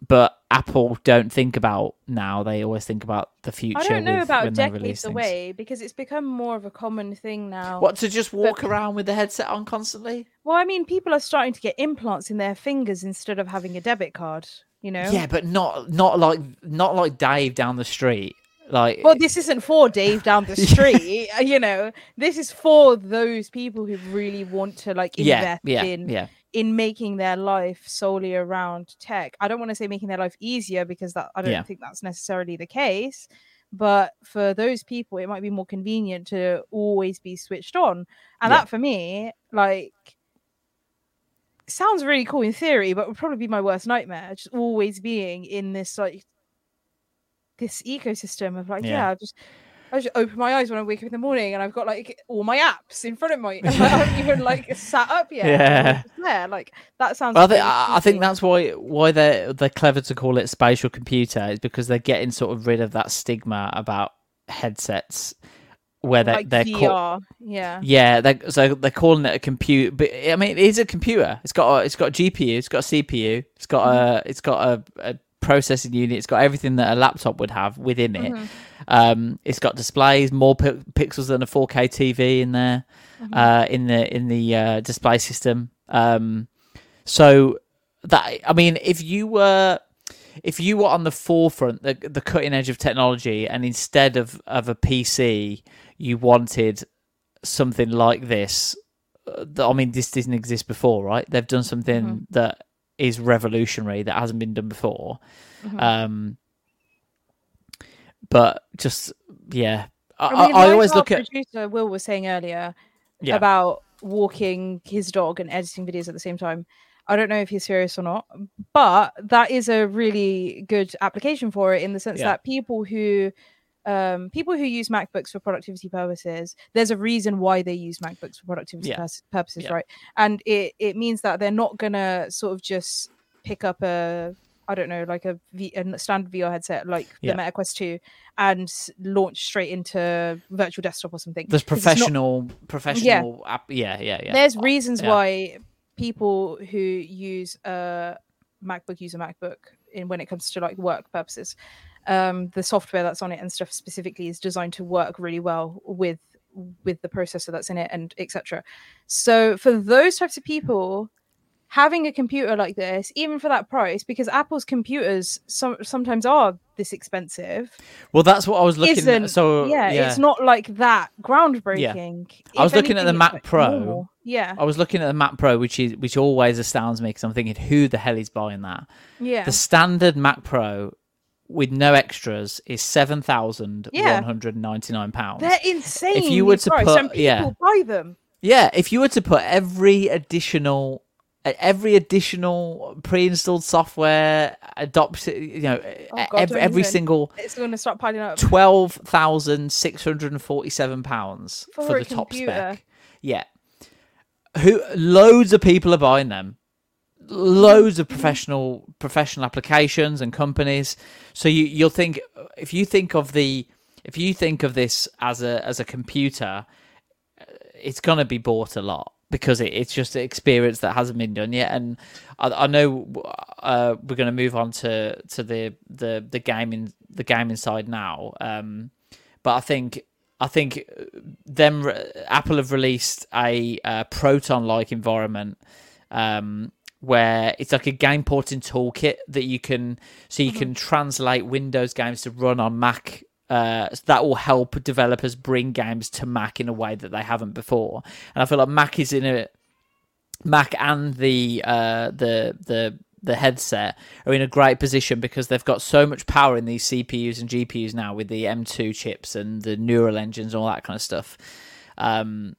but Apple don't think about now; they always think about the future. I don't know with- about when they release decades away because it's become more of a common thing now. What to just walk But- around with the headset on constantly? Well, I mean, people are starting to get implants in their fingers instead of having a debit card. You know. Yeah, but not not like not like Dave down the street. Like Well, this isn't for Dave down the <laughs> street. uh, you know, this is for those people who really want to like Yeah, invest yeah, in yeah. In making their life solely around tech. I don't want to say making their life easier because that I don't Yeah. think that's necessarily the case. But for those people, it might be more convenient to always be switched on. And Yeah. that for me, like sounds really cool in theory, but would probably be my worst nightmare. Just always being in this like this ecosystem of like, Yeah. yeah, just I just open my eyes when I wake up in the morning and I've got like all my apps in front of me. <laughs> I haven't even like sat up yet. they're Yeah. there. Like that sounds Well, I think I think that's why why they're they're clever to call it spatial computer is because they're getting sort of rid of that stigma about headsets where they like they're VR. call- yeah. yeah they so they're calling it a computer but I mean it is a computer it's got a, it's got a GPU it's got a CPU it's got a it's got a, a processing unit it's got everything that a laptop would have within it Mhm. um it's got displays more pi- pixels than a 4K TV in there Mhm. uh in the in the uh, display system um so that I mean, if you were if you were on the forefront, the the cutting edge of technology, and instead of of a PC, you wanted something like this. uh, I mean, this didn't exist before, right? They've done something Mhm. that is revolutionary that hasn't been done before. Mhm. Um, but just yeah, I, I, mean, I always look at producer Will was saying earlier Yeah. about walking his dog and editing videos at the same time. I don't know if he's serious or not, but that is a really good application for it in the sense Yeah. that people who um, people who use MacBooks for productivity purposes, there's a reason why they use MacBooks for productivity Yeah. purposes, Yeah. right? And it it means that they're not gonna sort of just pick up a I don't know, like a, v, a standard VR headset like Yeah. the Meta Quest 2 and launch straight into virtual desktop or something. There's it's not- professional professional app. Yeah, yeah, yeah. there's reasons yeah. why people who use a MacBook use a MacBook in when it comes to like work purposes. Um, the software that's on it and stuff specifically is designed to work really well with with the processor that's in it and etc. So for those types of people, having a computer like this, even for that price, because Apple's computers some, sometimes are this expensive, Well, that's what I was looking at. So yeah, it's not like that groundbreaking. I was looking at the Mac like Pro. normal. Yeah. I was looking at the Mac Pro, which is which always astounds me because I'm thinking, who the hell is buying that? Yeah. The standard Mac Pro with no extras is seven thousand one hundred ninety nine pounds. They're insane. If you were to priced, put, and people yeah, buy them. yeah, if you were to put every additional, every additional pre-installed software, adopt, you know, Oh, God, every, every single It's going to start piling up. twelve thousand six hundred and forty-seven pounds For for, the top computer. spec. Yeah, who loads of people are buying them. Loads of professional professional applications and companies. So you you'll think if you think of the if you think of this as a as a computer, uh, it's gonna be bought a lot because it, it's just an experience that hasn't been done yet. And I, I know uh, we're going to move on to to the the the gaming the gaming side now. Um, but I think I think them Apple have released a uh, Proton-like environment um, where it's like a game porting toolkit that you can so you can translate Windows games to run on Mac. Uh, so that will help developers bring games to Mac in a way that they haven't before. And I feel like Mac is in a Mac and the uh, the the the headset are in a great position because they've got so much power in these CPUs and GPUs now with the M2 chips and the neural engines and all that kind of stuff. Um,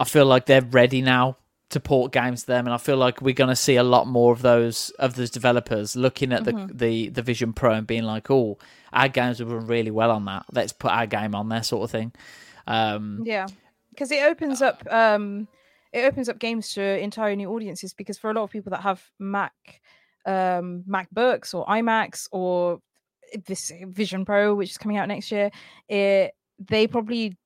I feel like they're ready now to port games to them, and I feel like we're going to see a lot more of those of those developers looking at Mhm. the, the the Vision Pro and being like, "Oh, our games will run really well on that. Let's put our game on there," sort of thing. Um, Yeah, because it opens up um, it opens up games to entire new audiences. Because for a lot of people that have Mac, um, MacBooks or iMacs or this Vision Pro, which is coming out next year, it they probably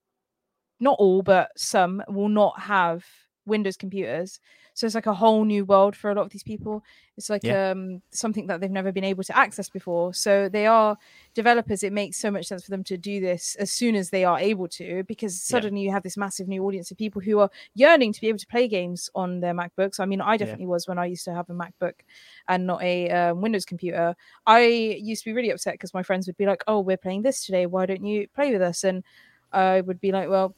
not all, but some will not have Windows computers. So it's like a whole new world for a lot of these people. It's like Yeah. um, something that they've never been able to access before. So they are developers. It makes so much sense for them to do this as soon as they are able to, because suddenly you have this massive new audience of people who are yearning to be able to play games on their MacBooks. I mean, I definitely was when I used to have a MacBook and not a um, Windows computer. I used to be really upset because my friends would be like, "Oh, we're playing this today. Why don't you play with us?" And I would be like, "Well,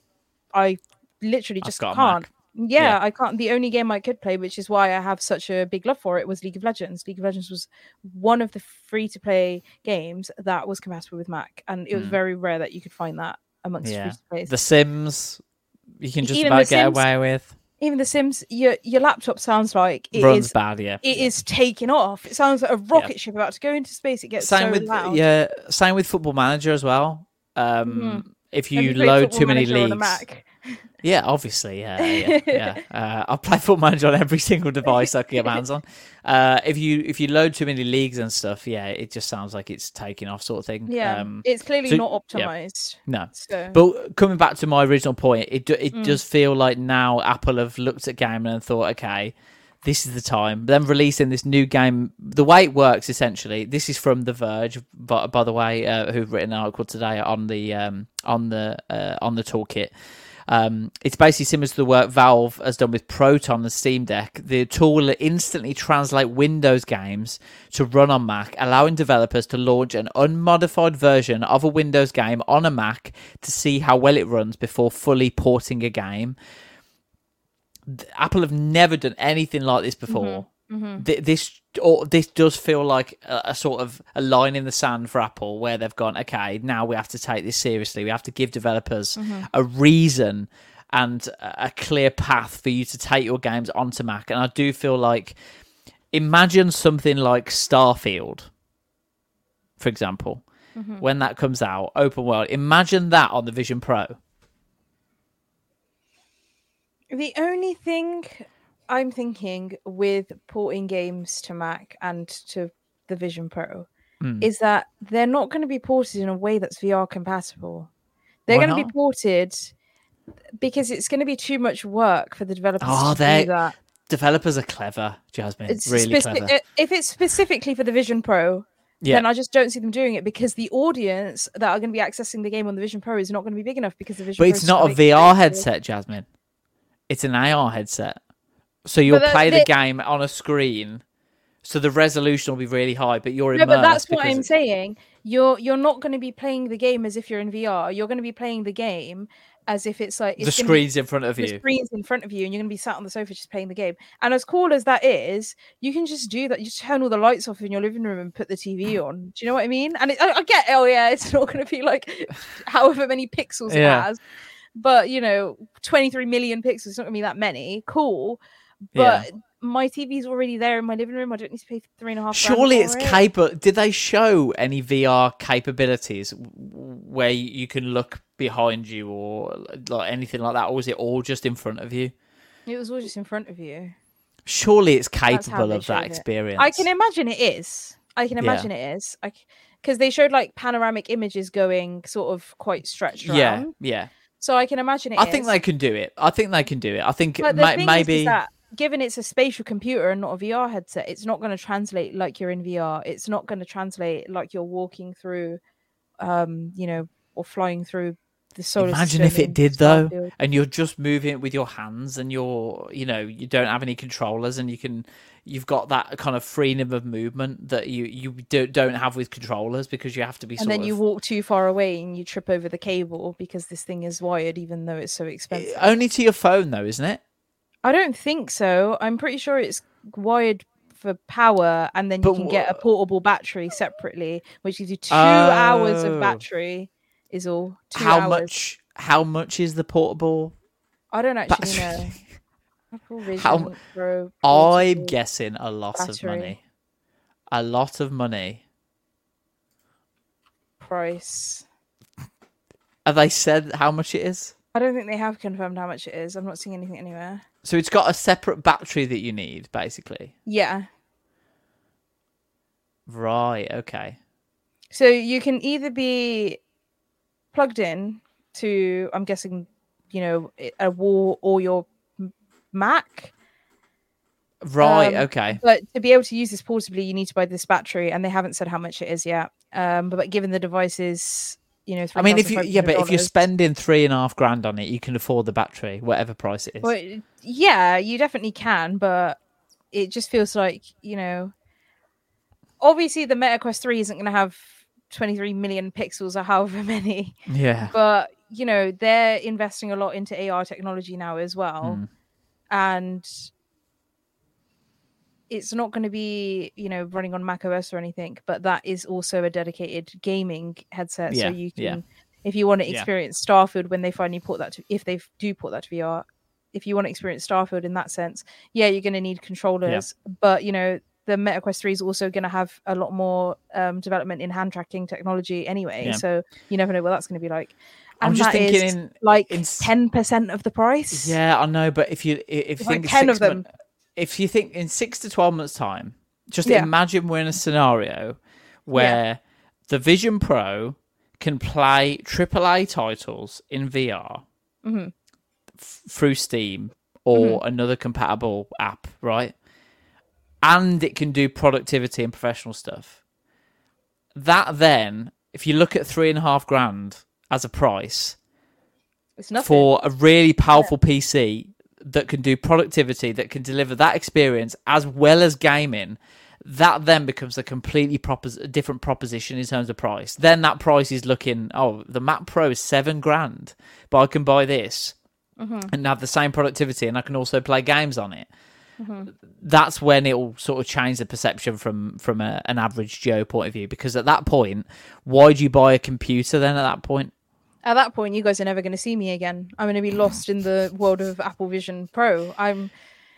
I literally just can't." Yeah, Yeah. I can't. The only game I could play, which is why I have such a big love for it, was League of Legends. League of Legends was one of the free to play games that was compatible with Mac, and it was Mm. very rare that you could find that amongst yeah, free to plays. The Sims, you can just Even about get Sims- away with. Even The Sims, your your laptop sounds like it Runs is- bad, yeah. It is taking off. It sounds like a rocket ship about to go into space. It gets same so with loud. yeah, same with Football Manager as well. Um, Mhm. If Have you load too many Manager on a leagues? Yeah, obviously, yeah, yeah, yeah. <laughs> Uh, I play Football Manager on every single device I can get my hands on. Uh, if you if you load too many leagues and stuff, yeah, it just sounds like it's taking off, sort of thing. Yeah, Um, it's clearly so- not yeah. optimized. No, So- but coming back to my original point, it do, it Mm. does feel like now Apple have looked at gaming and thought, okay, this is the time. Them releasing this new game, the way it works essentially. This is from The Verge, by, by the way, uh, who've written an article today on the um, on the uh, on the toolkit. Um, it's basically similar to the work Valve has done with Proton and Steam Deck. The tool will instantly translate Windows games to run on Mac, allowing developers to launch an unmodified version of a Windows game on a Mac to see how well it runs before fully porting a game. Apple have never done anything like this before. Mhm. Th- This or this does feel like a, a sort of a line in the sand for Apple, where they've gone, okay, now we have to take this seriously. We have to give developers Mhm. a reason and a clear path for you to take your games onto Mac. And I do feel like, imagine something like Starfield, for example, Mhm. when that comes out, open world. Imagine that on the Vision Pro. The only thing I'm thinking with porting games to Mac and to the Vision Pro Hmm. is that they're not going to be ported in a way that's VR compatible. They're going to be ported because it's going to be too much work for the developers Oh, to do that. developers are clever, Jasmine. It's really speci- clever. If it's specifically for the Vision Pro, Yeah. then I just don't see them doing it because the audience that are going to be accessing the game on the Vision Pro is not going to be big enough because the Vision But Pro it's not a VR headset, Jasmine. It's an AR headset. So you'll play the they- game on a screen. So the resolution will be really high, but you're No, immersed. but that's what I'm it- saying. You're you're not going to be playing the game as if you're in VR. You're going to be playing the game as if it's like The it's be- screen's in front of you. the screen's in front of you, and you're going to be sat on the sofa just playing the game. And as cool as that is, you can just do that. You just turn all the lights off in your living room and put the TV <laughs> on. Do you know what I mean? And it, I, I get, oh yeah, it's <laughs> not going to be like <laughs> however many pixels Yeah. it has, but you know, 23 million pixels. It's not going to be that many. Cool, Yeah. but. My TV's already there in my living room. I don't need to pay three and a half. Surely it's it. capable. Did they show any VR capabilities where you can look behind you or like anything like that, or was it all just in front of you? It was all just in front of you. Surely it's capable of that showed it. experience. I can imagine it is. I can Yeah. imagine it is. I because they showed like panoramic images going sort of quite stretched around. Yeah, yeah. So I can imagine it. I think they can do it. I think they can do it. I think ma- is- maybe. is that given it's a spatial computer and not a VR headset, it's not going to translate like you're in VR. It's not going to translate like you're walking through, um, you know, or flying through the solar Imagine if it did though, Starfield. and you're just moving it with your hands, and you're, you know, you don't have any controllers, and you can, you've got that kind of freedom of movement that you you don't don't have with controllers because you have to be. and then you walk too far away and you trip over the cable because this thing is wired, even though it's so expensive. only to your phone though, isn't it? I don't think so. I'm pretty sure it's wired for power, and then you But can get a wha- portable battery separately, which gives you two hours Oh. of battery. Is all. Two how hours. much? How much is the portable? I don't actually battery? know. <laughs> Vision How- Pro I'm portable guessing a lot of battery money. A lot of money. price. Have they said how much it is? I don't think they have confirmed how much it is. I'm not seeing anything anywhere. So it's got a separate battery that you need, basically. Yeah. Right. Okay. So you can either be plugged in to, I'm guessing, you know, a wall or your Mac. Right. Um, okay. But to be able to use this portably, you need to buy this battery, and they haven't said how much it is yet. Um, but, but given the devices, you know, I mean, if you yeah, but if you're spending three and a half grand on it, you can afford the battery, whatever price it is. Well, yeah, you definitely can, but it just feels like you know. Obviously, the Meta Quest Three isn't going to have 23 million pixels or however <laughs> many. Yeah. But you know, they're investing a lot into AR technology now as well, Mm. and it's not going to be you know running on Mac OS or anything, but that is also a dedicated gaming headset, Yeah, so you can. yeah. If you want to Yeah. experience Starfield when they finally port that to, if they do port that to VR, if you want to experience Starfield in that sense, yeah, you're going to need controllers. But you know, the Meta Quest 3 is also going to have a lot more um, development in hand tracking technology anyway. Yeah. So you never know what that's going to be like. I'm just thinking in- like in ten percent of the price. Yeah, I know, but if you if you like think 10 of them. If you think in six to twelve months' time, just Yeah. imagine we're in a scenario where the Vision Pro can play AAA titles in VR Mhm. f- through Steam or Mm-hmm. another compatible app, right? And it can do productivity and professional stuff. That then, if you look at three and a half grand as a price, It's nothing. for a really powerful PC that can do productivity, that can deliver that experience as well as gaming, that then becomes a completely propos- different proposition in terms of price. Then that price is looking, oh, the Mac Pro is seven grand, but I can buy this Mhm. and have the same productivity, and I can also play games on it. Mhm. That's when it will sort of change the perception from from a, an average Joe point of view. Because at that point, why do you buy a computer then? At that point, At that point, you guys are never going to see me again. I'm going to be lost in the world of Apple Vision Pro. I'm.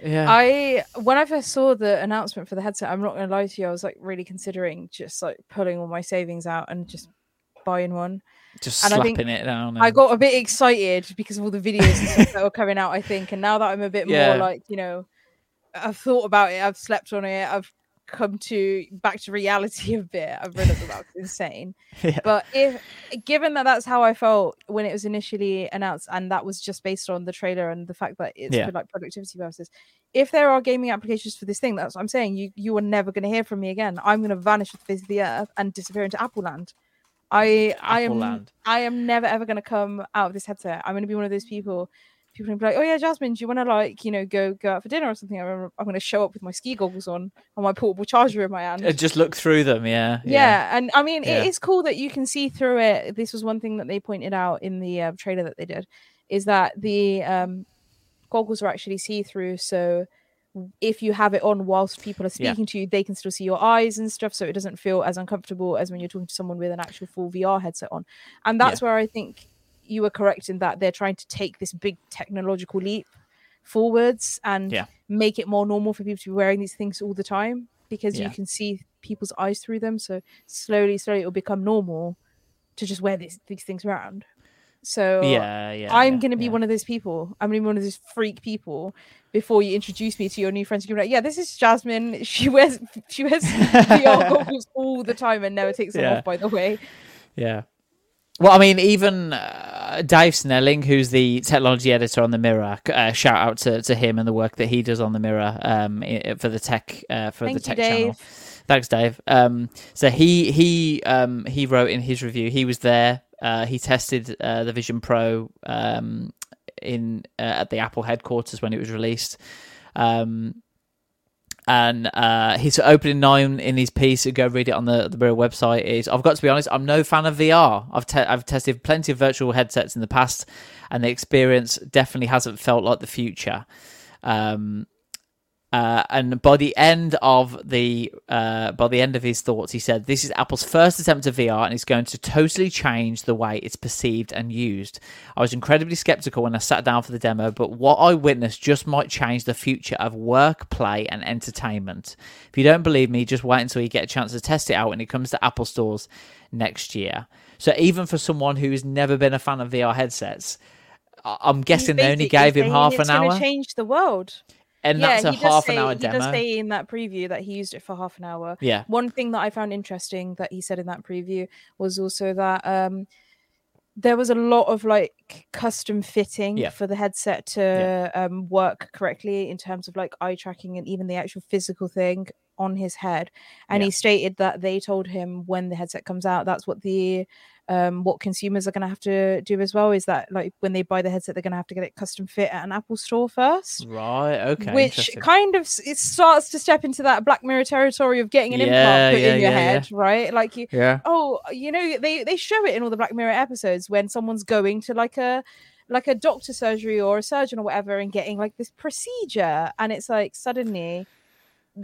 Yeah. I when I first saw the announcement for the headset, I'm not going to lie to you, I was like really considering just like pulling all my savings out and just buying one. just And I slapping it down. I got a bit excited because of all the videos and that were coming out. I think, and now that I'm a bit <laughs> Yeah. more like you know, I've thought about it, I've slept on it, I've come to back to reality a bit. I've realized that that's <laughs> insane. Yeah. But if given that that's how I felt when it was initially announced, and that was just based on the trailer and the fact that it's Yeah. for like productivity purposes, if there are gaming applications for this thing, that's what I'm saying. You you are never going to hear from me again. I'm going to vanish off the face of the earth and disappear into Apple Land. I I am Land. I am never ever going to come out of this headset. I'm going to be one of those people. People be like, "Oh yeah, Jasmine, do you want to like you know go go out for dinner or something?" I'm, I'm going to show up with my ski goggles on and my portable charger in my hand. Uh, Just look through them, yeah. Yeah, and I mean, Yeah. it is cool that you can see through it. This was one thing that they pointed out in the uh, trailer that they did, is that the um, goggles are actually see through. So if you have it on whilst people are Yeah. speaking to you, they can still see your eyes and stuff. So it doesn't feel as uncomfortable as when you're talking to someone with an actual full VR headset on. And that's where I think you were correct in that they're trying to take this big technological leap forwards and Yeah. make it more normal for people to be wearing these things all the time because Yeah. you can see people's eyes through them. So slowly, slowly, it will become normal to just wear these these things around. So Yeah, yeah, I'm yeah, gonna be one of those people. I'm gonna be one of those freak people. Before you introduce me to your new friends, you're like, "Yeah, this is Jasmine. <laughs> She wears she wears <laughs> VR goggles all the time and never takes them Yeah. off." By the way, Yeah. Well, I mean, even uh, Dave Snelling, who's the technology editor on the Mirror, uh, shout out to, to him and the work that he does on the Mirror um, for the tech uh, for Thank the you, tech channel. Dave. Thanks, Dave. Um, so he he um, he wrote in his review. He was there Uh, he tested uh, the Vision Pro um, in uh, at the Apple headquarters when it was released. Um, and uh, his opening line in his piece, go read it on the the Mirror website. Is I've got to be honest, I'm no fan of VR. I've te- I've tested plenty of virtual headsets in the past, and the experience definitely hasn't felt like the future. Um, uh, and by the end of the uh, by the end of his thoughts, he said, "This is Apple's first attempt at VR, and it's going to totally change the way it's perceived and used." I was incredibly skeptical when I sat down for the demo, but what I witnessed just might change the future of work, play, and entertainment. If you don't believe me, just wait until you get a chance to test it out when it comes to Apple stores next year. So even for someone who's never been a fan of VR headsets, I'm guessing they only gave him half an it's hour. Change the world. And yeah, that's a he half say, an hour He does say in that preview that he used it for half an hour. Yeah. One thing that I found interesting that he said in that preview was also that um, there was a lot of like custom fitting Yeah. for the headset to um, work correctly in terms of like eye tracking and even the actual physical thing on his head. And Yeah. he stated that they told him when the headset comes out, that's what the um, what consumers are going to have to do as well. Is that like when they buy the headset, they're going to have to get it custom fit at an Apple store first Right. Okay. which kind of it starts to step into that Black Mirror territory of getting an Yeah, implant put yeah, in your yeah, head, right? Like you, Yeah. oh, you know, they they show it in all the Black Mirror episodes when someone's going to like a like a doctor surgery or a surgeon or whatever and getting like this procedure, and it's like suddenly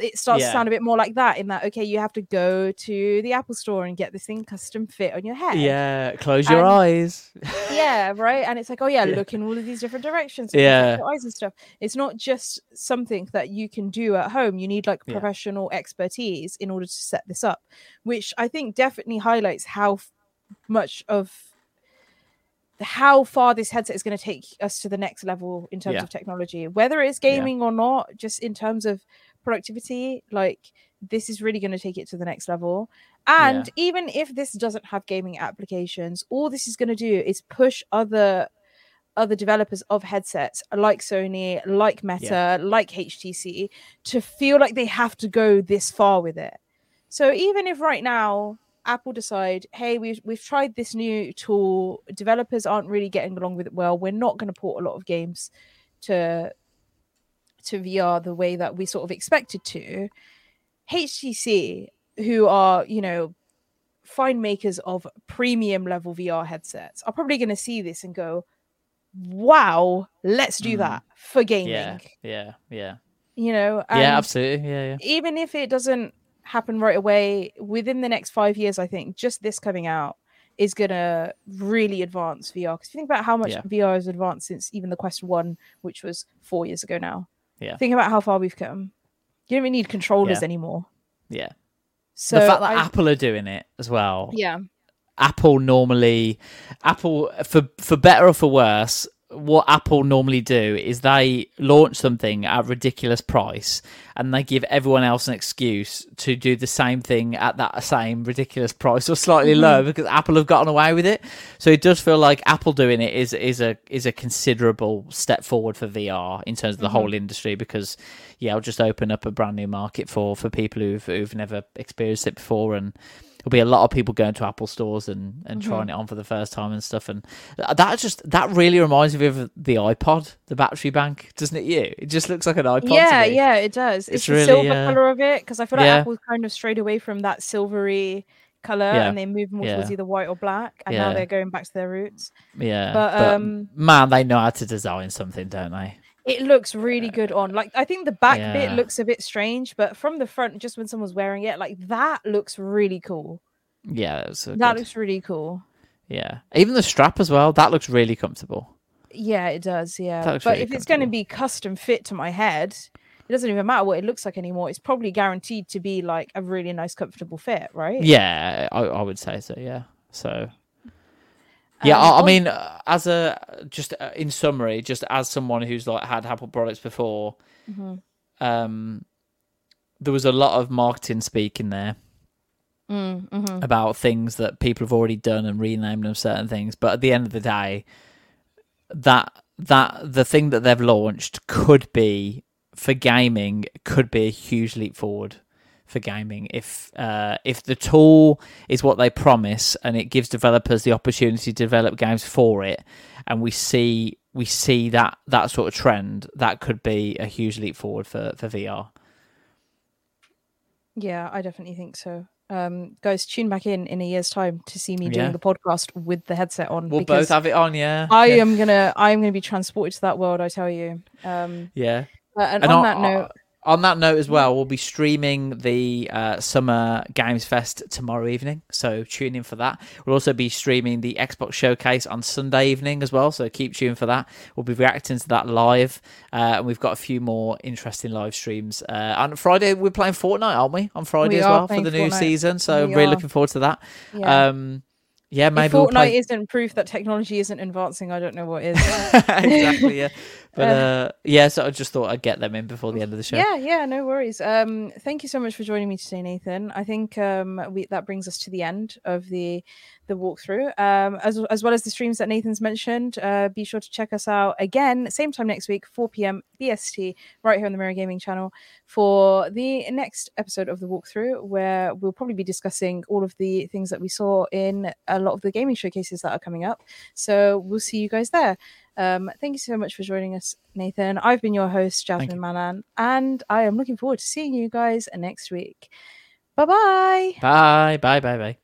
it starts Yeah. to sound a bit more like that in that okay you have to go to the apple store and get this thing custom fit on your head Yeah. Close your And- eyes. yeah, right. And it's like, oh yeah, <laughs> Yeah. look in all of these different directions. Yeah. eyes and stuff. It's not just something that you can do at home. You need like Yeah. professional expertise in order to set this up, which I think definitely highlights how f- much of how far this headset is going to take us to the next level in terms Yeah. of technology, whether it's Yeah. gaming or not, just in terms of productivity, like this is really going to take it to the next level. And even if this doesn't have gaming applications, all this is going to do is push other other developers of headsets like Sony, like Meta, like HTC to feel like they have to go this far with it. So even if right now Apple decide, hey, we've we've tried this new tool, developers aren't really getting along with it well, we're not going to port a lot of games to to VR the way that we sort of expected to. HTC, who are, you know, fine makers of premium level VR headsets, are probably going to see this and go, wow, let's do Mm. that for gaming. Yeah. Yeah. Yeah. You know, yeah. Absolutely. Yeah. Yeah. even if it doesn't happen right away, within the next five years, I think just this coming out is gonna really advance VR. Because if you think about how much Yeah. VR has advanced since even the Quest One, which was four years ago now. Yeah. Think about how far we've come. You don't even need controllers Yeah. anymore. Yeah. So the fact that I- Apple are doing it as well. yeah, Apple normally, Apple for for better or for worse, what Apple normally do is they launch something at a ridiculous price and they give everyone else an excuse to do the same thing at that same ridiculous price or slightly Mhm. lower because Apple have gotten away with it. So it does feel like Apple doing it is is a is a considerable step forward for VR in terms of the Mhm. whole industry because yeah, it'll just open up a brand new market for for people who've who've never experienced it before and there'll be a lot of people going to Apple stores and, and Mhm. trying it on for the first time and stuff. And that just that really reminds me of the iPod, the battery bank, doesn't it? You, it just looks like an iPod. to yeah, me. yeah, it does. It's, It's the really, silver uh, color of it because I feel like yeah. Apple's kind of strayed away from that silvery color Yeah, and they moved more towards either white or black, and now they're going back to their roots. yeah. But, um, man, they know how to design something, don't they? It looks really good on. Like I think the back bit looks a bit strange, but from the front, just when someone's wearing it, like that looks really cool. Yeah, was so that looks really cool. yeah. Even the strap as well. That looks really comfortable. Yeah, it does. Yeah, but really if it's going to be custom fit to my head, it doesn't even matter what it looks like anymore. It's probably guaranteed to be like a really nice, comfortable fit, right? Yeah, I, I would say so. Yeah. So. Yeah, Um, I, I mean, uh, as a just uh, in summary, just as someone who's like had Apple products before, Mhm. um, there was a lot of marketing speak in there Mm, mhm. about things that people have already done and renamed them certain things. But at the end of the day, that that the thing that they've launched could be for gaming could be a huge leap forward for gaming. If uh, if the tool is what they promise and it gives developers the opportunity to develop games for it, and we see we see that that sort of trend, that could be a huge leap forward for for VR. Yeah, I definitely think so. Um, guys, tune back in in a year's time to see me Yeah. doing the podcast with the headset on. We'll both have it on, yeah. I yeah. am gonna, I am gonna be transported to that world. I tell you. Um, Yeah. uh, and, And on on- that note, On that note as well, we'll be streaming the uh, Summer Games Fest tomorrow evening, so tune in for that. We'll also be streaming the Xbox Showcase on Sunday evening as well, so keep tuned for that. We'll be reacting to that live, uh, and we've got a few more interesting live streams. Uh, on Friday, we're playing Fortnite, aren't we? On Friday We as well for the new Fortnite. season, so We really looking forward to that. Yeah. Um, yeah, if maybe we'll Fortnite play. isn't proof that technology isn't advancing, I don't know what is. <laughs> exactly, yeah. <laughs> But Uh, yeah, so I just thought I'd get them in before the end of the show. Yeah, yeah, no worries. Um, thank you so much for joining me today, Nathan. I think um, we, that brings us to the end of the the walkthrough, um, as as well as the streams that Nathan's mentioned. Uh, be sure to check us out again, same time next week, 4 p.m. BST, right here on the Mirror Gaming channel, for the next episode of the walkthrough, where we'll probably be discussing all of the things that we saw in a lot of the gaming showcases that are coming up. So we'll see you guys there. Um, thank you so much for joining us, Nathan. I've been your host, Jasmine Mannan, and I am looking forward to seeing you guys next week. Bye bye. Bye, bye, bye, bye.